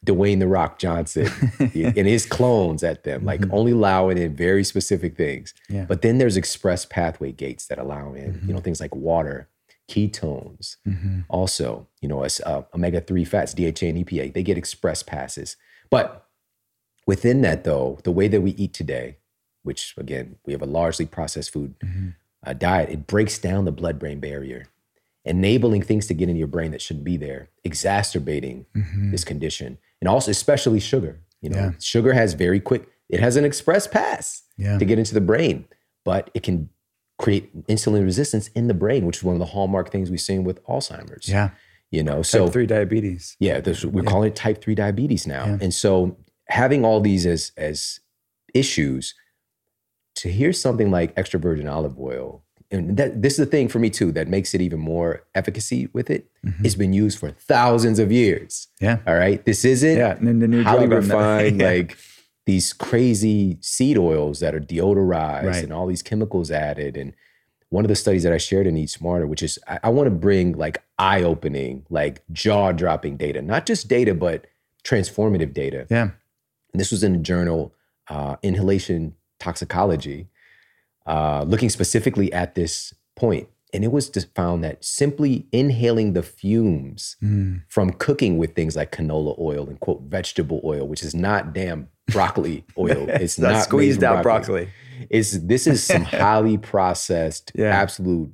Dwayne the Rock Johnson and his clones at them, like mm-hmm. only allowing in very specific things. Yeah. But then there's express pathway gates that allow in, you mm-hmm. know, things like water, ketones, mm-hmm. also, you know, as uh, omega 3 fats, DHA and EPA, they get express passes. But within that, though, the way that we eat today, which again, we have a largely processed food uh, diet, it breaks down the blood brain barrier, enabling things to get in your brain that shouldn't be there, exacerbating this condition. And also, especially sugar. You know, Yeah. sugar has very quick, it has an express pass Yeah. to get into the brain, but it can create insulin resistance in the brain, which is one of the hallmark things we've seen with Alzheimer's. Yeah. You know, so Type three diabetes. yeah, this, we're calling it type 3 diabetes now. And so having all these as as issues to hear something like extra virgin olive oil and that this is the thing for me too that makes it even more efficacy with it. Mm-hmm. It's been used for thousands of years. Yeah. All right. This isn't Yeah, and the new highly drug on that. refined, Yeah. like these crazy seed oils that are deodorized Right. and all these chemicals added. And one of the studies that I shared in Eat Smarter, which is I, I want to bring like eye-opening, like jaw-dropping data, not just data, but transformative data. Yeah. And this was in the journal uh, Inhalation Toxicology, uh, looking specifically at this point. And it was found that simply inhaling the fumes Mm. from cooking with things like canola oil and quote vegetable oil, which is not damn broccoli oil. It's Not not squeezed out broccoli. It's this is some highly processed, Yeah. absolute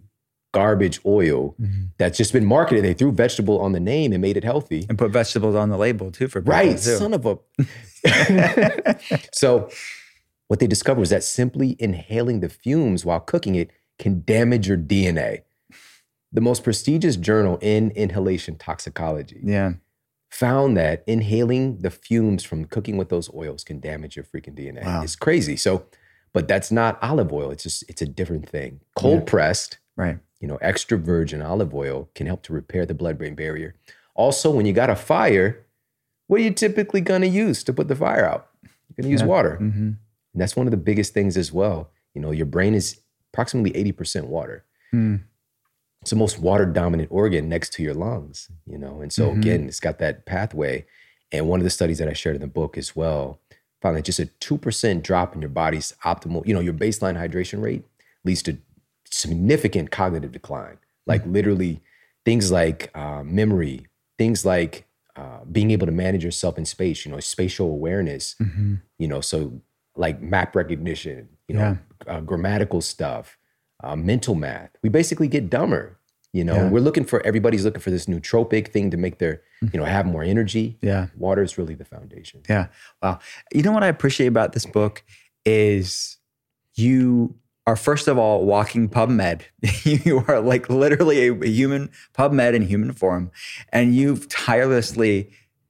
garbage oil that's just been marketed. They threw vegetable on the name and made it healthy. And put vegetables on the label too for Right, too. son of a. so, what they discovered was that simply inhaling the fumes while cooking it can damage your DNA. The most prestigious journal in inhalation toxicology yeah. found that inhaling the fumes from cooking with those oils can damage your freaking DNA. Wow. It's crazy. So, but that's not olive oil. It's just it's a different thing. Cold pressed, Right. you know, extra virgin olive oil can help to repair the blood-brain barrier. Also, when you got a fire, what are you typically going to use to put the fire out? You're going to use water. Mm-hmm. And that's one of the biggest things as well. You know, your brain is approximately 80% water. Mm. It's the most water dominant organ next to your lungs, you know. And so Mm-hmm. again, it's got that pathway. And one of the studies that I shared in the book as well found that just a 2% drop in your body's optimal, you know, your baseline hydration rate leads to significant cognitive decline. Like Mm-hmm. literally things like uh, memory, things like uh, being able to manage yourself in space, you know, spatial awareness, Mm-hmm. you know, so like map recognition, you know, uh, grammatical stuff, uh, mental math. We basically get dumber. You know, Yeah. we're looking for everybody's looking for this nootropic thing to make their, you know, have more energy. Mm-hmm. Yeah. Water is really the foundation. Yeah. Wow. You know what I appreciate about this book is you are first of all walking PubMed. you are like literally a, human PubMed in human form, and you've tirelessly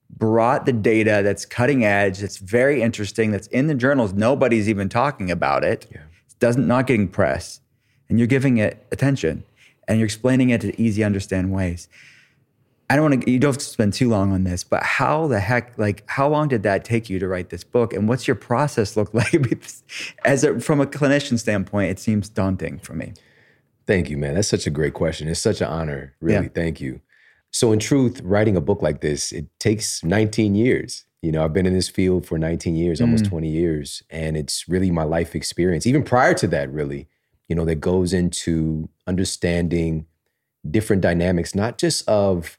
brought the data that's cutting edge, that's very interesting, that's in the journals. Nobody's even talking about it. Yeah. It doesn't not getting press, and you're giving it attention, and you're explaining it in easy understand ways. I don't want to. You don't have to spend too long on this, but how the heck, like, how long did that take you to write this book, and what's your process look like? As a, from a clinician standpoint, it seems daunting for me. Thank you, man. That's such a great question. It's such an honor. Really, yeah. thank you. So, in truth, writing a book like this, it takes 19 years. You know, I've been in this field for 19 years, almost mm. 20 years, and it's really my life experience. Even prior to that, really, you know, that goes into understanding different dynamics, not just of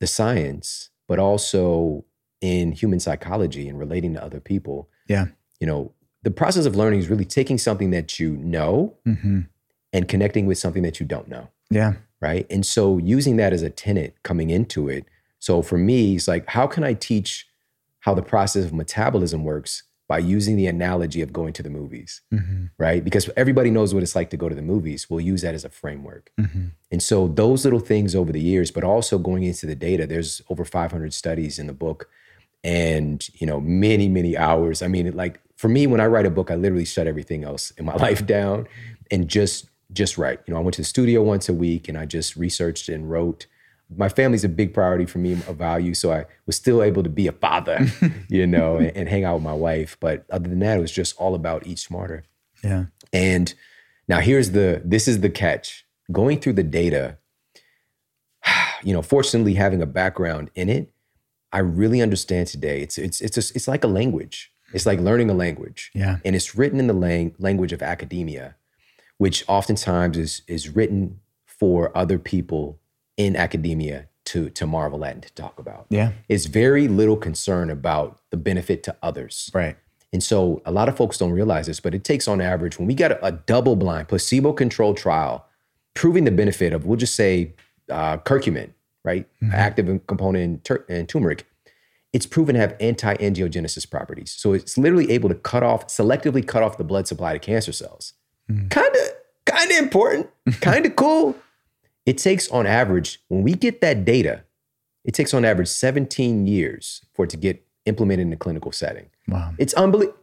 the science, but also in human psychology and relating to other people. Yeah. You know, the process of learning is really taking something that you know mm-hmm. and connecting with something that you don't know. Yeah. Right. And so using that as a tenet coming into it. So for me, it's like, how can I teach how the process of metabolism works by using the analogy of going to the movies, mm-hmm. right? Because everybody knows what it's like to go to the movies. We'll use that as a framework. Mm-hmm. And so those little things over the years, but also going into the data, there's over 500 studies in the book and, you know, many, many hours. I mean, like for me, when I write a book, I literally shut everything else in my life down and just, just write. You know, I went to the studio once a week and I just researched and wrote my family's a big priority for me, a value. So I was still able to be a father, you know, and, and, hang out with my wife. But other than that, it was just all about eat smarter. Yeah. And now here's the this is the catch. Going through the data, you know, fortunately having a background in it, I really understand today. It's it's it's a, it's like a language. It's like learning a language. Yeah. And it's written in the lang- language of academia, which oftentimes is is written for other people in academia to to marvel at and to talk about. Yeah. It's very little concern about the benefit to others. Right. And so a lot of folks don't realize this, but it takes on average when we got a, a double blind placebo controlled trial proving the benefit of we'll just say uh, curcumin, right? Mm-hmm. Active component in, tur- in turmeric. It's proven to have anti-angiogenesis properties. So it's literally able to cut off, selectively cut off the blood supply to cancer cells. Kind of, kind of important, kind of cool. It takes on average, when we get that data, it takes on average 17 years for it to get implemented in a clinical setting. Wow. It's unbelievable.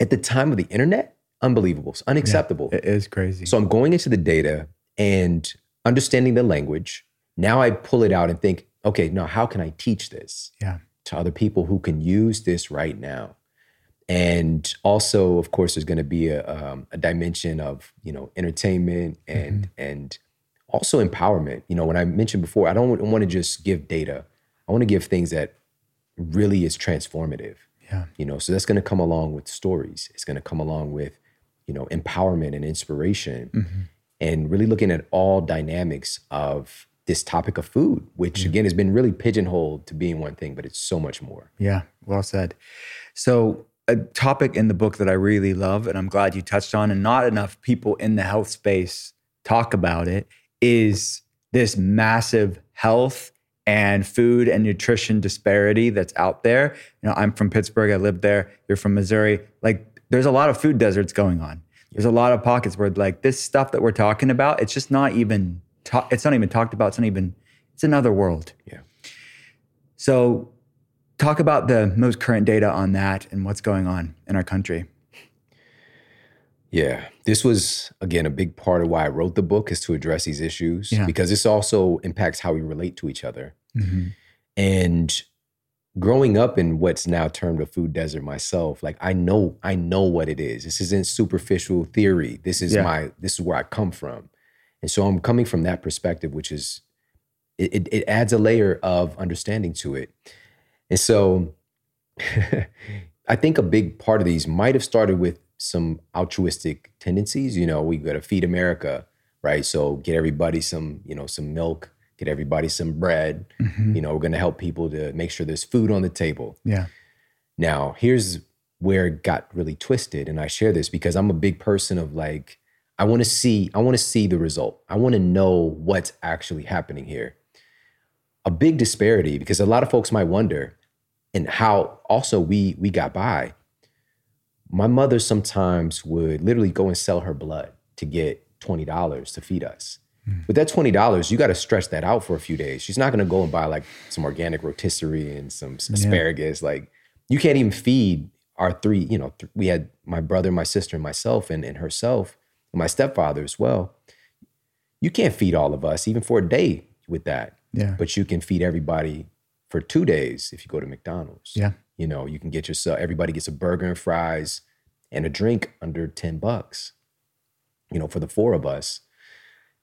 At the time of the internet, unbelievable. It's unacceptable. Yeah, it is crazy. So I'm going into the data and understanding the language. Now I pull it out and think, okay, now how can I teach this yeah. to other people who can use this right now? And also, of course, there's going to be a, um, a dimension of you know entertainment and mm-hmm. and also empowerment. You know, when I mentioned before, I don't want to just give data. I want to give things that really is transformative. Yeah. You know, so that's going to come along with stories. It's going to come along with, you know, empowerment and inspiration mm-hmm. and really looking at all dynamics of this topic of food, which mm-hmm. again has been really pigeonholed to being one thing, but it's so much more. Yeah, well said. So, a topic in the book that I really love, and I'm glad you touched on, and not enough people in the health space talk about it, is this massive health and food and nutrition disparity that's out there. You know, I'm from Pittsburgh, I lived there, you're from Missouri. Like there's a lot of food deserts going on. There's a lot of pockets where like this stuff that we're talking about, it's just not even ta- it's not even talked about, it's not even it's another world. Yeah. So talk about the most current data on that and what's going on in our country. Yeah, this was again a big part of why I wrote the book is to address these issues yeah. because this also impacts how we relate to each other. Mm-hmm. And growing up in what's now termed a food desert myself, like I know I know what it is. This isn't superficial theory. This is yeah. my this is where I come from. And so I'm coming from that perspective, which is it, it, it adds a layer of understanding to it. And so I think a big part of these might have started with some altruistic tendencies. You know, we got to feed America, right? So get everybody some, you know, some milk, get everybody some bread. Mm-hmm. You know, we're going to help people to make sure there's food on the table. Yeah. Now, here's where it got really twisted, and I share this because I'm a big person of like, I want to see, I want to see the result. I want to know what's actually happening here. A big disparity because a lot of folks might wonder, and how also we we got by my mother sometimes would literally go and sell her blood to get $20 to feed us. Hmm. With that $20, you got to stretch that out for a few days. She's not going to go and buy like some organic rotisserie and some asparagus. Like you can't even feed our three, you know, th- we had my brother, my sister, and myself, and, and herself, and my stepfather as well. You can't feed all of us, even for a day with that. Yeah. But you can feed everybody for two days if you go to McDonald's. Yeah. You know, you can get yourself, everybody gets a burger and fries and a drink under 10 bucks, you know, for the four of us.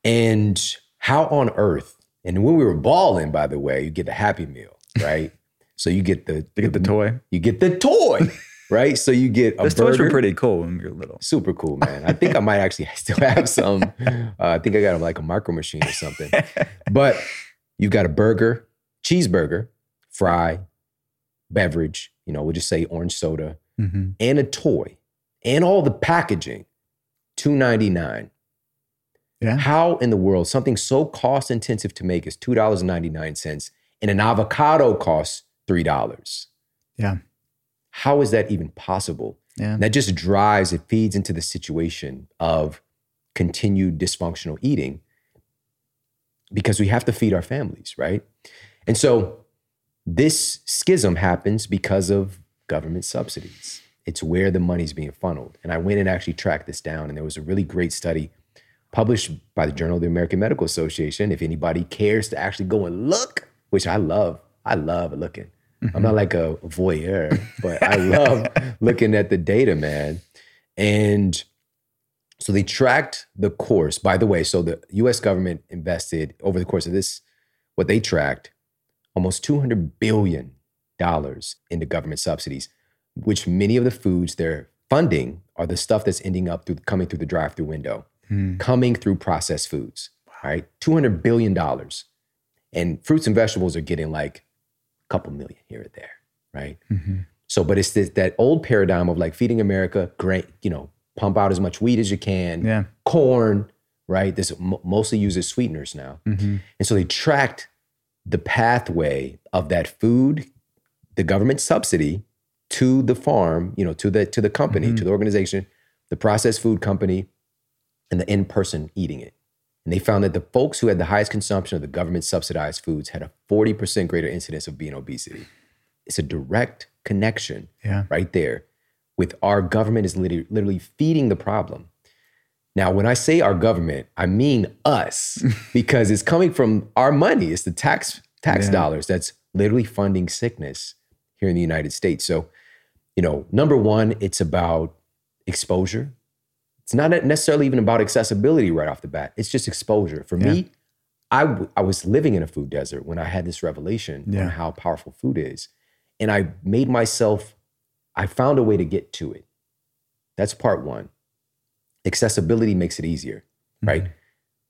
And how on earth, and when we were balling, by the way, you get the Happy Meal, right? so you get the, To get the toy. you get the toy, right? So you get a Those burger. toys were pretty cool when we were little. Super cool, man. I think I might actually still have some. Uh, I think I got like a micro machine or something. But you've got a burger, cheeseburger, fry, beverage, you know, we'll just say orange soda, Mm-hmm. and a toy, and all the packaging, two ninety nine. Yeah. How in the world something so cost intensive to make is two dollars and ninety nine cents, and an avocado costs three dollars? Yeah. How is that even possible? Yeah. And that just drives, it feeds into the situation of continued dysfunctional eating because we have to feed our families, right? And so this schism happens because of government subsidies. It's where the money's being funneled. And I went and actually tracked this down, and there was a really great study published by the Journal of the American Medical Association. If anybody cares to actually go and look, which I love, I love looking. I'm not mm-hmm. like a voyeur, but I love looking at the data, man. And so they tracked the course. By the way, so the US government invested over the course of this, what they tracked, almost $200 billion into government subsidies, which many of the foods they're funding are the stuff that's ending up through coming through the drive-through window, coming through processed foods. Right? $200 billion. And fruits and vegetables are getting like a couple million here and there, right? So, but it's this, that old paradigm of like feeding America, great, you know, pump out as much wheat as you can, Yeah. corn, right? This m- mostly uses sweeteners now. Mm-hmm. And so they tracked the pathway of that food, the government subsidy to the farm, you know, to the to the company, mm-hmm. to the organization, the processed food company, and the in person eating it. And they found that the folks who had the highest consumption of the government subsidized foods had a 40% greater incidence of being obesity. It's a direct connection Yeah. right there with our government is literally, literally feeding the problem. Now, when I say our government, I mean us because it's coming from our money. It's the tax tax Yeah. dollars that's literally funding sickness here in the United States. So, you know, number one, it's about exposure. It's not necessarily even about accessibility right off the bat. It's just exposure. For Yeah. me, I, w- I was living in a food desert when I had this revelation Yeah. on how powerful food is. And I made myself, I found a way to get to it. That's part one. Accessibility makes it easier, right?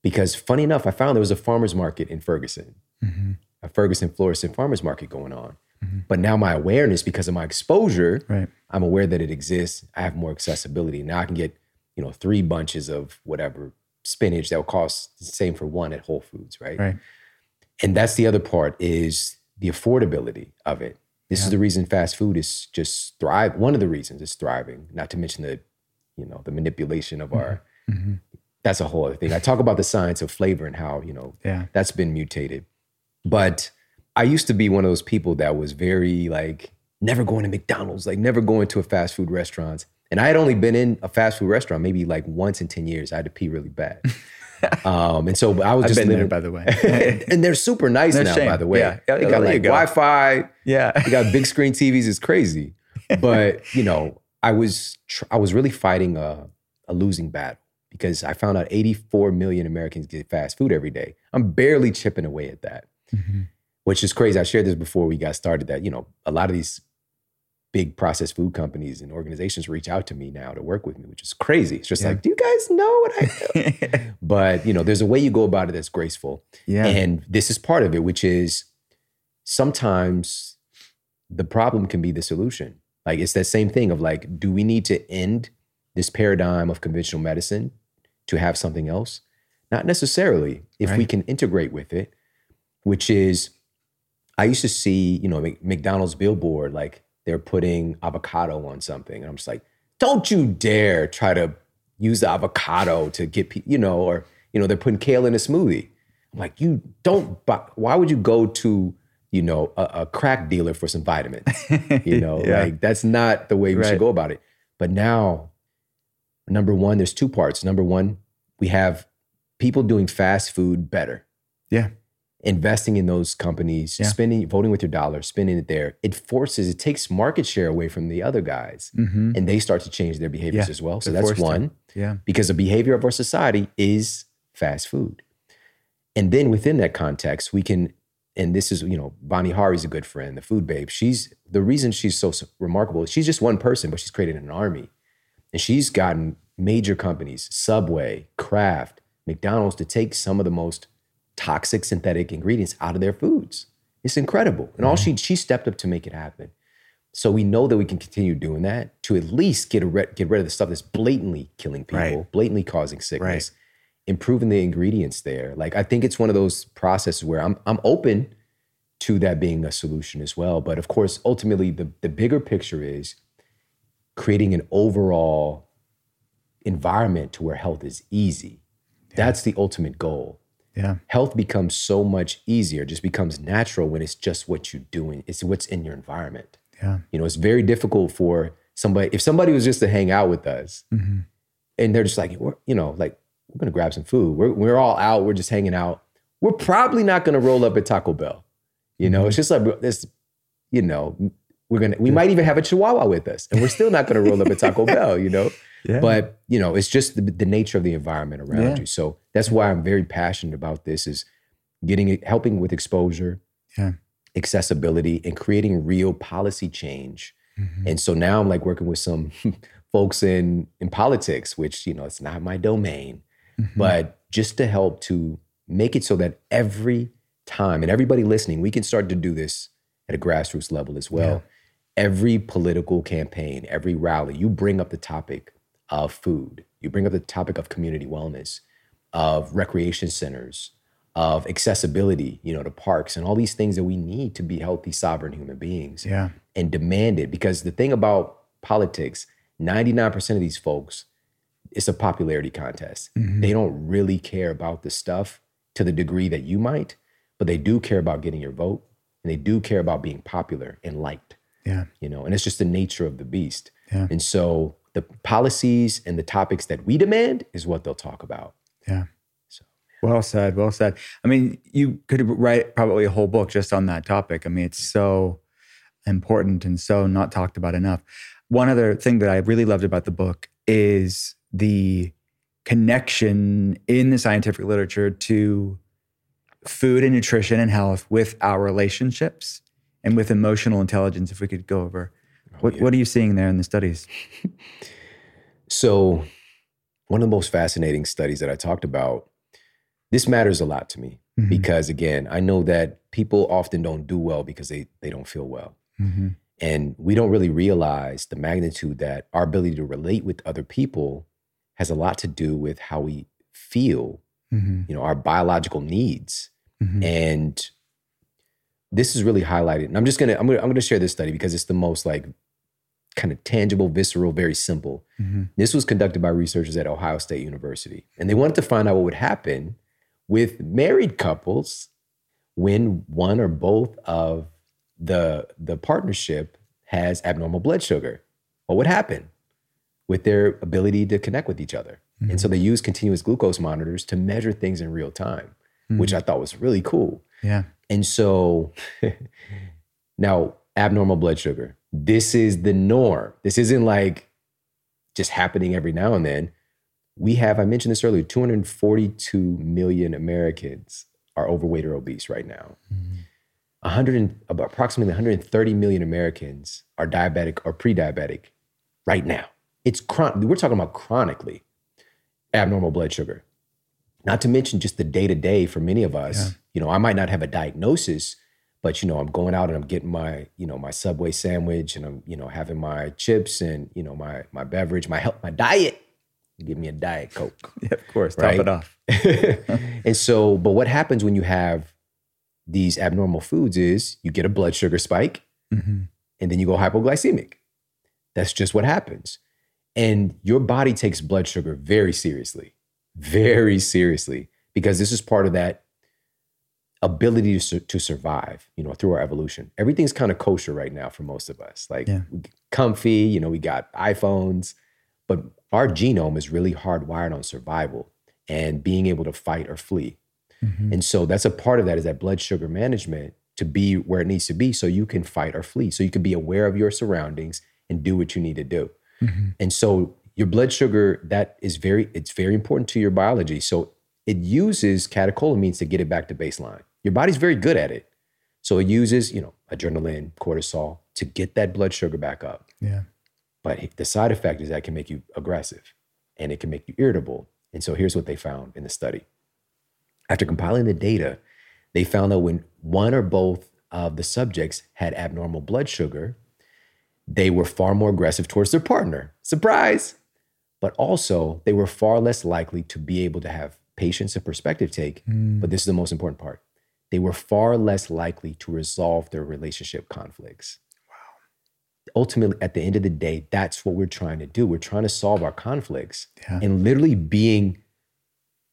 Because funny enough, I found there was a farmer's market in Ferguson, Mm-hmm. a Ferguson Florissant farmer's market going on. But now my awareness, because of my exposure, Right. I'm aware that it exists. I have more accessibility. Now I can get, you know, three bunches of whatever spinach that will cost the same for one at Whole Foods, right? Right. And that's the other part is the affordability of it. This is the reason fast food is just thrive. One of the reasons it's thriving, not to mention the, you know, the manipulation of our. Mm-hmm. That's a whole other thing. I talk about the science of flavor and how you know Yeah. that's been mutated. But I used to be one of those people that was very like never going to McDonald's, like never going to a fast food restaurant. And I had only been in a fast food restaurant maybe like once in 10 years. I had to pee really bad. um, and so I was I've just been there, living, by the way. and they're super nice No now, shame. by the way. Yeah. Yeah, They got like go. Wi-Fi. yeah. They got big screen TVs. It's crazy. But you know, I was tr- I was really fighting a, a losing battle because I found out 84 million Americans get fast food every day. I'm barely chipping away at that, Mm-hmm. Which is crazy. I shared this before we got started. That you know, a lot of these big processed food companies and organizations reach out to me now to work with me, which is crazy. It's just Yeah. like, do you guys know what I do? but you know, there's a way you go about it that's graceful. yeah. And this is part of it, which is sometimes the problem can be the solution. Like it's that same thing of like, do we need to end this paradigm of conventional medicine to have something else? Not necessarily. If we can integrate with it, which is, I used to see, you know, McDonald's billboard, like they're putting avocado on something. And I'm just like, don't you dare try to use the avocado to get, you know, or, you know, they're putting kale in a smoothie. I'm like, you don't, bu- why would you go to, you know, a, a crack dealer for some vitamins? You know, Yeah. like that's not the way we Right. should go about it. But now, number one, there's two parts. Number one, we have people doing fast food better Yeah. Investing in those companies, Yeah. spending, voting with your dollar, spending it there, it forces, it takes market share away from the other guys, Mm-hmm. and they start to change their behaviors Yeah, as well. So they're that's forced to. one, Yeah. because the behavior of our society is fast food, and then within that context, we can, and this is you know, Vani Hari's a good friend, the food babe. She's the reason she's so remarkable. She's just one person, but she's created an army, and she's gotten major companies, Subway, Kraft, McDonald's, to take some of the most toxic synthetic ingredients out of their foods. It's incredible. And all mm-hmm. she she stepped up to make it happen. So we know that we can continue doing that to at least get rid, get rid of the stuff that's blatantly killing people, Right. blatantly causing sickness, improving the ingredients there. Like I think it's one of those processes where I'm I'm open to that being a solution as well. But of course, ultimately the the bigger picture is creating an overall environment to where health is easy. That's the ultimate goal Yeah. health becomes so much easier, just becomes natural when it's just what you're doing. It's what's in your environment. Yeah. You know, it's very difficult for somebody, if somebody was just to hang out with us Mm-hmm. and they're just like, we're, you know, like, we're gonna grab some food. We're, we're all out, we're just hanging out. We're probably not gonna roll up at Taco Bell. You know, it's just like this, you know, we're gonna, we might even have a Chihuahua with us and we're still not gonna roll up at Taco Bell, you know? Yeah. But you know, it's just the, the nature of the environment around Yeah. you. So that's why I'm very passionate about this is getting it, helping with exposure, Yeah. accessibility, and creating real policy change. Mhm. And so now I'm like working with some folks in in politics, which you know it's not my domain, Mhm. but just to help to make it so that every time and everybody listening, we can start to do this at a grassroots level as well. Every political campaign, every rally, you bring up the topic of food, you bring up the topic of community wellness, of recreation centers, of accessibility, you know, to parks and all these things that we need to be healthy, sovereign human beings yeah. and demand it. Because the thing about politics, 99% of these folks, it's a popularity contest. Mhm. They don't really care about the stuff to the degree that you might, but they do care about getting your vote and they do care about being popular and liked, Yeah. you know, and it's just the nature of the beast. Yeah. And so the policies and the topics that we demand is what they'll talk about. Yeah. So- Well said. Well said. I mean, you could write probably a whole book just on that topic. I mean, it's so important and so not talked about enough. One other thing that I really loved about the book is the connection in the scientific literature to food and nutrition and health with our relationships and with emotional intelligence. If we could go over what, yeah. what are you seeing there in the studies? So, one of the most fascinating studies that I talked about, this matters a lot to me Mhm. because, again, I know that people often don't do well because they, they don't feel well. Mhm. And we don't really realize the magnitude that our ability to relate with other people has a lot to do with how we feel, Mhm. you know, our biological needs. Mhm. And this is really highlighted. And I'm just gonna I'm gonna I'm gonna share this study because it's the most like kind of tangible, visceral, very simple. Mhm. This was conducted by researchers at Ohio State University. And they wanted to find out what would happen with married couples when one or both of the the partnership has abnormal blood sugar. What would happen with their ability to connect with each other? And so they used continuous glucose monitors to measure things in real time, which I thought was really cool. Yeah. And so now, abnormal blood sugar. This is the norm. This isn't like just happening every now and then. We have, I mentioned this earlier, 242 million Americans are overweight or obese right now. Mm-hmm. 100 and, about approximately 130 million Americans are diabetic or pre-diabetic right now. It's chron- we're talking about chronically abnormal blood sugar. Not to mention just the day to day for many of us. Yeah. You know, I might not have a diagnosis, but you know, I'm going out and I'm getting my, you know, my Subway sandwich and I'm, you know, having my chips and you know my my beverage, my health, my diet. Give me a diet coke. Yeah, of course. Top it off. and so, but what happens when you have these abnormal foods is you get a blood sugar spike Mhm. and then you go hypoglycemic. That's just what happens. And your body takes blood sugar very seriously, very seriously, because this is part of that ability to, sur- to survive, you know, through our evolution. Everything's kind of kosher right now for most of us. Like Yeah. comfy, you know, we got iPhones, but our genome is really hardwired on survival and being able to fight or flee. Mhm. And so that's a part of that is that blood sugar management to be where it needs to be so you can fight or flee. So you can be aware of your surroundings and do what you need to do. Mhm. And so your blood sugar that is very it's very important to your biology. So it uses catecholamines to get it back to baseline. Your body's very good at it. So it uses, you know, adrenaline, cortisol to get that blood sugar back up. Yeah. But the side effect is that it can make you aggressive and it can make you irritable. And so here's what they found in the study. After compiling the data, they found that when one or both of the subjects had abnormal blood sugar, they were far more aggressive towards their partner. Surprise! But also, they were far less likely to be able to have patience and perspective take. Hmm. But this is the most important part. They were far less likely to resolve their relationship conflicts ultimately at the end of the day that's what we're trying to do we're trying to solve our conflicts Yeah. and literally being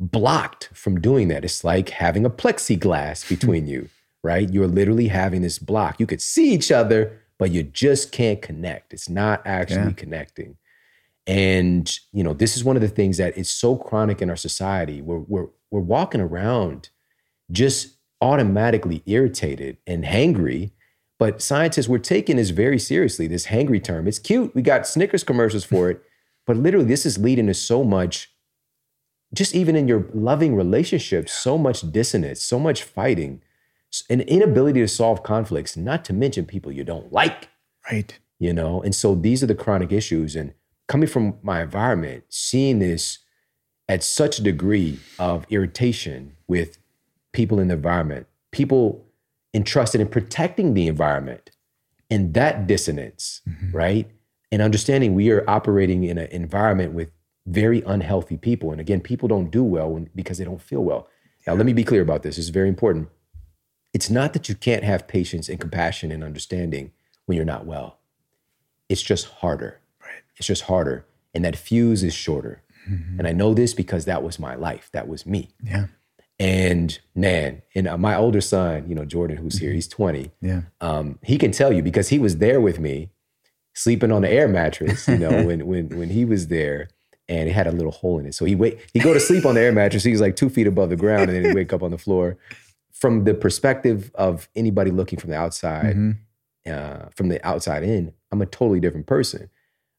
blocked from doing that it's like having a plexiglass between you right you're literally having this block you could see each other but you just can't connect it's not actually Yeah. connecting and you know this is one of the things that is so chronic in our society we're, we're, we're walking around just automatically irritated and hangry but scientists were taking this very seriously, this hangry term. It's cute. We got Snickers commercials for it. But literally, this is leading to so much, just even in your loving relationships, so much dissonance, so much fighting, an inability to solve conflicts, not to mention people you don't like, Right. you know? And so these are the chronic issues. And coming from my environment, seeing this at such a degree of irritation with people in the environment, people entrusted in protecting the environment, and that dissonance, mm-hmm. right? And understanding we are operating in an environment with very unhealthy people. And again, people don't do well when, because they don't feel well. Now, let me be clear about this. This is very important. It's not that you can't have patience and compassion and understanding when you're not well. It's just harder. It's just harder. And that fuse is shorter. And I know this because that was my life. That was me. Yeah. And man, and uh, my older son, you know, Jordan, who's here, he's 20. Yeah. Um, he can tell you because he was there with me, sleeping on the air mattress, you know, when when when he was there and it had a little hole in it. So he wait, he go to sleep on the air mattress. He was like two feet above the ground, and then he wake up on the floor. From the perspective of anybody looking from the outside, Mhm. uh, from the outside in, I'm a totally different person.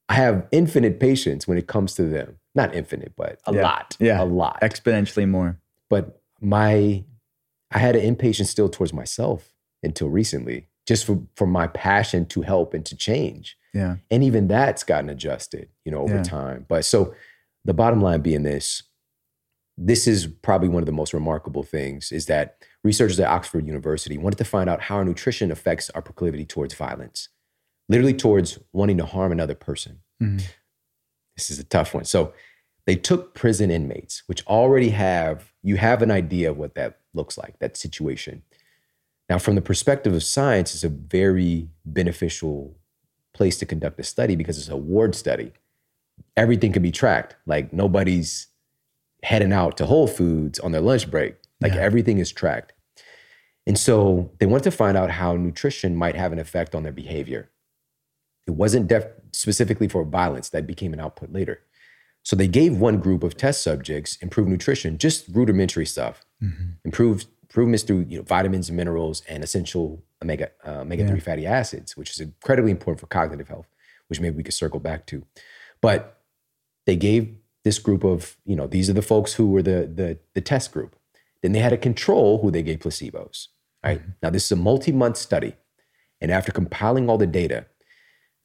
I have infinite patience when it comes to them. Not infinite, but a Yeah. lot. Yeah. A lot Exponentially more. but my i had an impatience still towards myself until recently just for, for my passion to help and to change Yeah. and even that's gotten adjusted you know over Yeah. time but so the bottom line being this this is probably one of the most remarkable things is that researchers at oxford university wanted to find out how our nutrition affects our proclivity towards violence literally towards wanting to harm another person. Mhm. this is a tough one. So they took prison inmates which already have you have an idea of what that looks like that situation. Now from the perspective of science it's a very beneficial place to conduct a study because it's a ward study. Everything can be tracked. Like nobody's heading out to whole foods on their lunch break. Like Yeah. everything is tracked. And so they wanted to find out how nutrition might have an effect on their behavior it wasn't def- specifically for violence that became an output later so they gave one group of test subjects improved nutrition, just rudimentary stuff, improved improvements through you know, vitamins and minerals and essential omega uh, omega three fatty acids, which is incredibly important for cognitive health, which maybe we could circle back to. But they gave this group of you know these are the folks who were the the, the test group. Then they had a control who they gave placebos. Right now, this is a multi-month study, and after compiling all the data,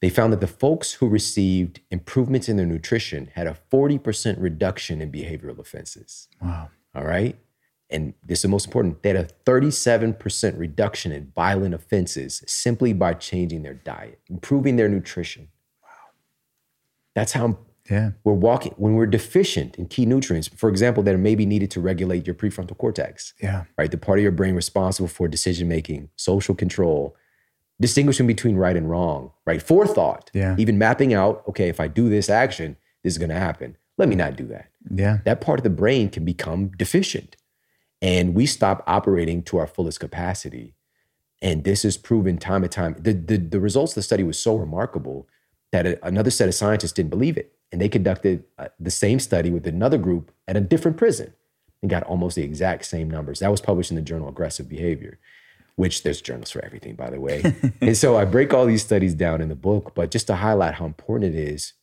they found that the folks who received improvements in their nutrition had a 40% reduction in behavioral offenses. Wow. All right. And this is the most important. They had a 37% reduction in violent offenses simply by changing their diet, improving their nutrition. Wow. That's how Yeah. we're walking when we're deficient in key nutrients, for example, that are maybe needed to regulate your prefrontal cortex Yeah. right? The part of your brain responsible for decision making, social control, distinguishing between right and wrong, right? Forethought. Yeah. Even mapping out, okay, if I do this action, this is going to happen. Let me not do that. Yeah. That part of the brain can become deficient. And we stop operating to our fullest capacity. And this is proven time and time. The, the, the results of the study was so remarkable that a- another set of scientists didn't believe it. And they conducted uh, the same study with another group at a different prison and got almost the exact same numbers. That was published in the journal Aggressive Behavior, which there's journals for everything, by the way. and so I break all these studies down in the book, but just to highlight how important it is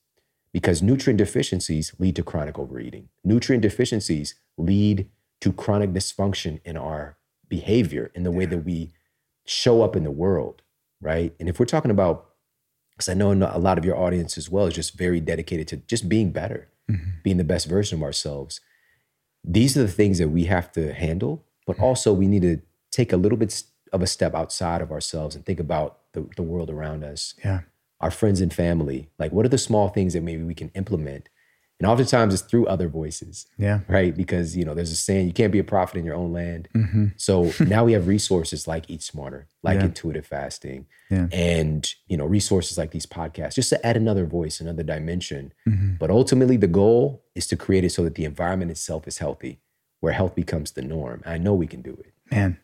because nutrient deficiencies lead to chronic overeating. Nutrient deficiencies lead to chronic dysfunction in our behavior, in the way that we show up in the world, right? And if we're talking about, because I know a lot of your audience as well is just very dedicated to just being better, mm-hmm. being the best version of ourselves. These are the things that we have to handle, but also we need to take a little bit of a step outside of ourselves and think about the, the world around us Yeah. our friends and family. Like, what are the small things that maybe we can implement? And oftentimes it's through other voices, Yeah. right? Because, you know, there's a saying, you can't be a prophet in your own land. So now we have resources like Eat Smarter, like Yeah. intuitive fasting, Yeah. and, you know, resources like these podcasts, just to add another voice, another dimension. Mm-hmm. But ultimately, the goal is to create it so that the environment itself is healthy, where health becomes the norm. I know we can do it. Man,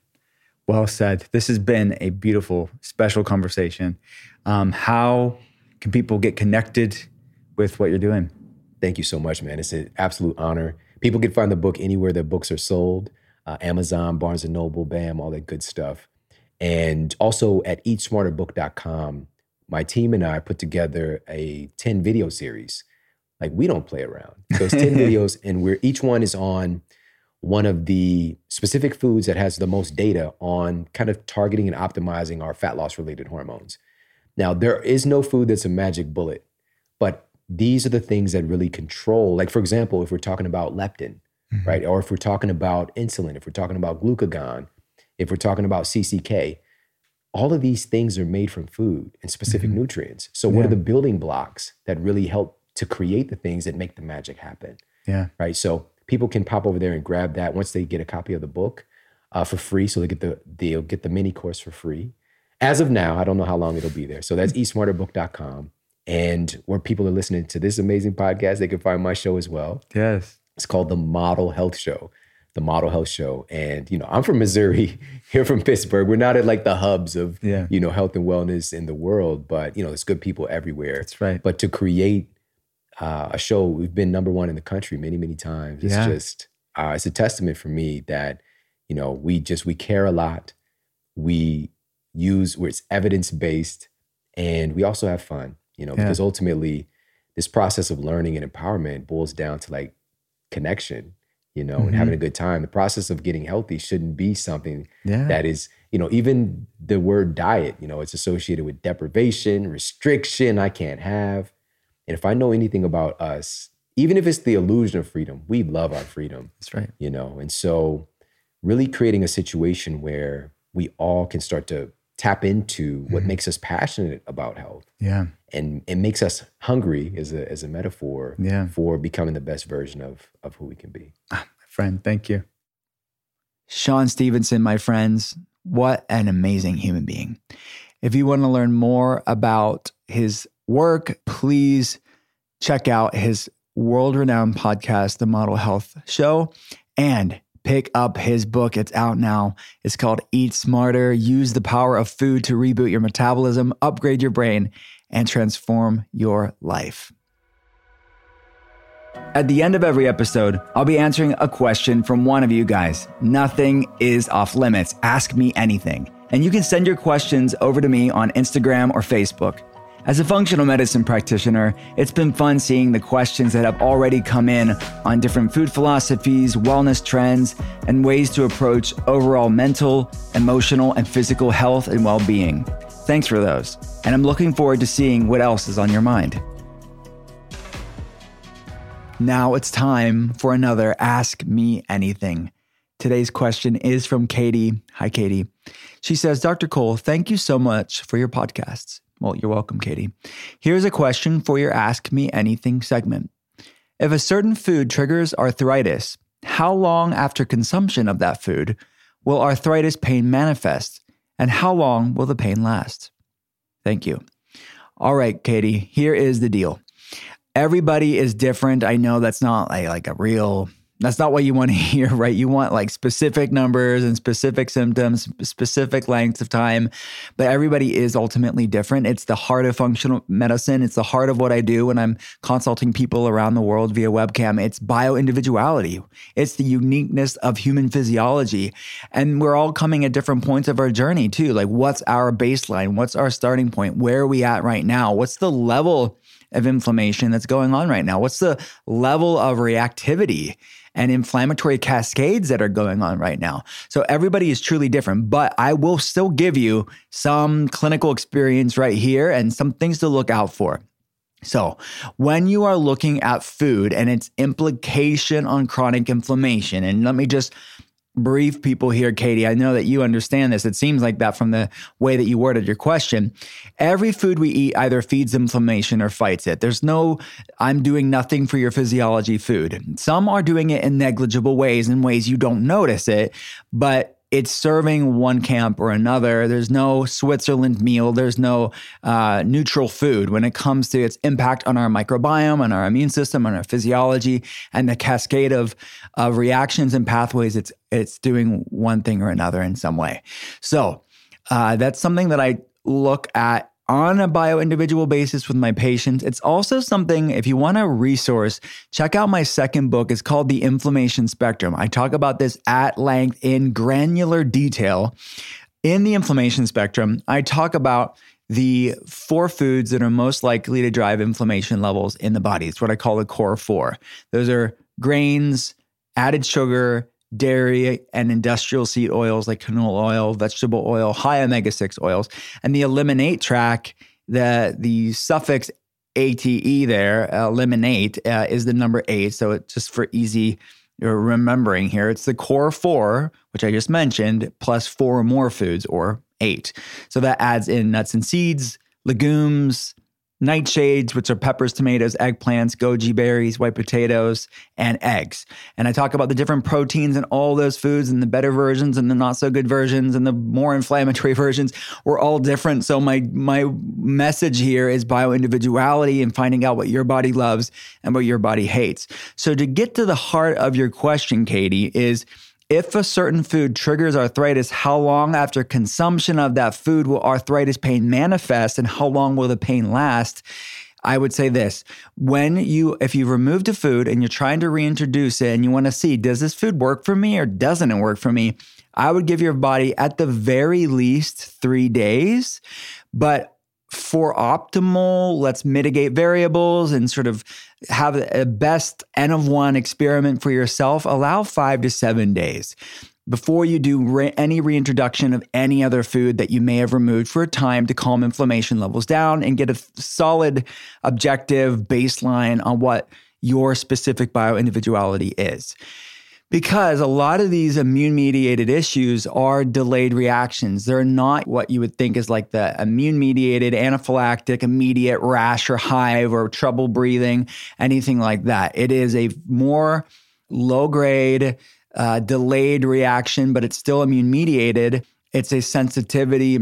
well said. This has been a beautiful, special conversation. Um, how can people get connected with what you're doing? Thank you so much, man. It's an absolute honor. People can find the book anywhere that books are sold uh, Amazon, Barnes and Noble, BAM, all that good stuff. And also at eatsmarterbook.com, my team and I put together a 10 video series. Like we don't play around. So it's 10 videos, and we're each one is on one of the specific foods that has the most data on kind of targeting and optimizing our fat loss related hormones. Now, there is no food that's a magic bullet, but these are the things that really control. Like, for example, if we're talking about leptin, mm-hmm. right? Or if we're talking about insulin, if we're talking about glucagon, if we're talking about CCK, all of these things are made from food and specific mm-hmm. nutrients. So, what Yeah. are the building blocks that really help to create the things that make the magic happen? Yeah. right? So people can pop over there and grab that once they get a copy of the book uh, for free. So they get the they'll get the mini course for free. As of now, I don't know how long it'll be there. So that's eatsmarterbook.com. And where people are listening to this amazing podcast, they can find my show as well. Yes. It's called the Model Health Show. The Model Health Show. And, you know, I'm from Missouri, here from Pittsburgh. We're not at like the hubs of, Yeah. you know, health and wellness in the world, but, you know, there's good people everywhere. That's right. But to create uh, a show, we've been number one in the country many, many times. It's Yeah. just, uh, it's a testament for me that, you know, we just, we care a lot. We use where it's evidence based and we also have fun, you know, Yeah. because ultimately this process of learning and empowerment boils down to like connection, you know, and having a good time. The process of getting healthy shouldn't be something Yeah. that is, you know, even the word diet, you know, it's associated with deprivation, restriction, I can't have. And if I know anything about us, even if it's the illusion of freedom, we love our freedom, That's right. you know. And so really creating a situation where we all can start to tap into what mm-hmm. makes us passionate about health Yeah. and it makes us hungry as a as a metaphor Yeah. for becoming the best version of of who we can be. Ah, my friend. Thank you. Shawn Stevenson, my friends, what an amazing human being. If you want to learn more about his work, please check out his world renowned podcast, The Model Health Show, and pick up his book. It's out now. It's called Eat Smarter Use the Power of Food to Reboot Your Metabolism, Upgrade Your Brain, and Transform Your Life. At the end of every episode, I'll be answering a question from one of you guys. Nothing is off limits. Ask me anything. And you can send your questions over to me on Instagram or Facebook. As a functional medicine practitioner, it's been fun seeing the questions that have already come in on different food philosophies, wellness trends, and ways to approach overall mental, emotional, and physical health and well being. Thanks for those. And I'm looking forward to seeing what else is on your mind. Now it's time for another Ask Me Anything. Today's question is from Katie. Hi, Katie. She says, Dr. Cole, thank you so much for your podcasts. Well, you're welcome, Katie. Here's a question for your Ask Me Anything segment. If a certain food triggers arthritis, how long after consumption of that food will arthritis pain manifest? And how long will the pain last? Thank you. All right, Katie, here is the deal. Everybody is different. I know that's not like, a real that's not what you want to hear, right? You want like specific numbers and specific symptoms, specific lengths of time, but everybody is ultimately different. It's the heart of functional medicine. It's the heart of what I do when I'm consulting people around the world via webcam. It's bio individuality. It's the uniqueness of human physiology. And we're all coming at different points of our journey too. Like what's our baseline? What's our starting point? Where are we at right now? What's the level of inflammation that's going on right now? What's the level of reactivity? And inflammatory cascades that are going on right now. So everybody is truly different, but I will still give you some clinical experience right here and some things to look out for. So, when you are looking at food and its implication on chronic inflammation, and let me just brief people here, Katie. I know that you understand this. It seems like that from the way that you worded your question. Every food we eat either feeds inflammation or fights it. There's no, I'm doing nothing for your physiology food. Some are doing it in negligible ways, in ways you don't notice it, but it's serving one camp or another. There's no Switzerland meal. There's no uh, neutral food when it comes to its impact on our microbiome, on our immune system, on our physiology, and the cascade of, of reactions and pathways. It's it's doing one thing or another in some way. So uh, that's something that I look at on a bio individual basis with my patients. It's also something, if you want a resource, check out my second book. It's called The Inflammation Spectrum. I talk about this at length in granular detail. In the inflammation spectrum, I talk about the four foods that are most likely to drive inflammation levels in the body. It's what I call the core four. Those are grains, added sugar, dairy and industrial seed oils like canola oil, vegetable oil, high omega 6 oils. And the eliminate track, the, the suffix ATE there, uh, eliminate, uh, is the number eight. So it's just for easy remembering here, it's the core four, which I just mentioned, plus four more foods or eight. So that adds in nuts and seeds, legumes, nightshades, which are peppers, tomatoes, eggplants, goji berries, white potatoes, and eggs. And I talk about the different proteins in all those foods and the better versions and the not so good versions and the more inflammatory versions. We're all different. So my my message here is bioindividuality and finding out what your body loves and what your body hates. So to get to the heart of your question, Katie, is if a certain food triggers arthritis, how long after consumption of that food will arthritis pain manifest and how long will the pain last? I would say this when you, if you've removed a food and you're trying to reintroduce it and you want to see, does this food work for me or doesn't it work for me? I would give your body at the very least three days. But for optimal, let's mitigate variables and sort of have a best N of one experiment for yourself, allow five to seven days before you do re- any reintroduction of any other food that you may have removed for a time to calm inflammation levels down and get a solid objective baseline on what your specific bioindividuality is because a lot of these immune mediated issues are delayed reactions. They're not what you would think is like the immune mediated anaphylactic immediate rash or hive or trouble breathing, anything like that. It is a more low grade, uh, delayed reaction, but it's still immune mediated. It's a sensitivity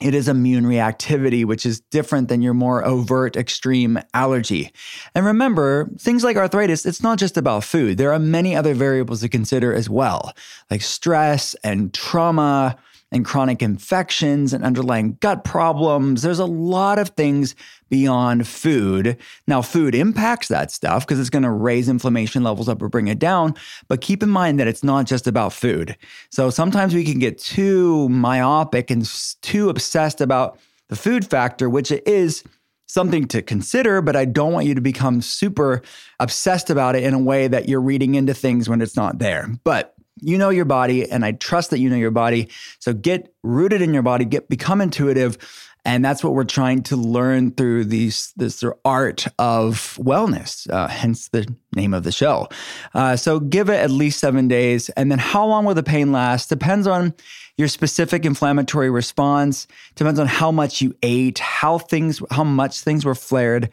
it is immune reactivity, which is different than your more overt extreme allergy. And remember, things like arthritis, it's not just about food. There are many other variables to consider as well, like stress and trauma, and chronic infections and underlying gut problems. There's a lot of things beyond food. Now, food impacts that stuff because it's going to raise inflammation levels up or bring it down. But keep in mind that it's not just about food. So sometimes we can get too myopic and too obsessed about the food factor, which it is something to consider, but I don't want you to become super obsessed about it in a way that you're reading into things when it's not there. But you know your body, and I trust that you know your body. So get rooted in your body, get become intuitive. And that's what we're trying to learn through these this art of wellness, uh, hence the name of the show. Uh, so give it at least seven days, and then how long will the pain last depends on your specific inflammatory response. Depends on how much you ate, how things, how much things were flared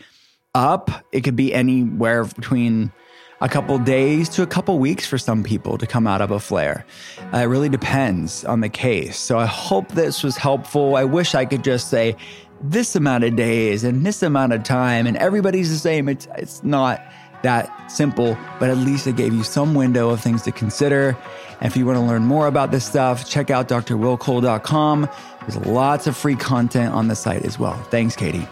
up. It could be anywhere between a couple days to a couple weeks for some people to come out of a flare. Uh, it really depends on the case. So I hope this was helpful. I wish I could just say, this amount of days and this amount of time and everybody's the same. It's, it's not that simple, but at least it gave you some window of things to consider. And if you want to learn more about this stuff, check out drwillcole.com. There's lots of free content on the site as well. Thanks, Katie.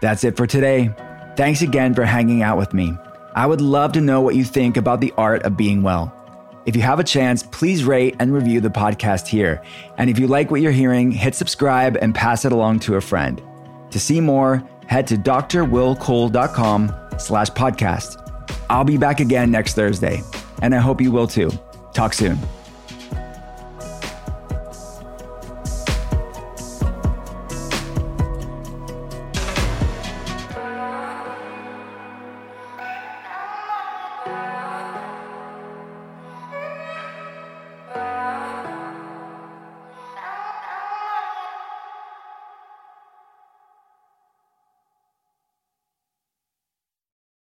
That's it for today. Thanks again for hanging out with me. I would love to know what you think about the art of being well. If you have a chance, please rate and review the podcast here. And if you like what you're hearing, hit subscribe and pass it along to a friend. To see more, head to drwillcole.com slash podcast. I'll be back again next Thursday, and I hope you will too. Talk soon.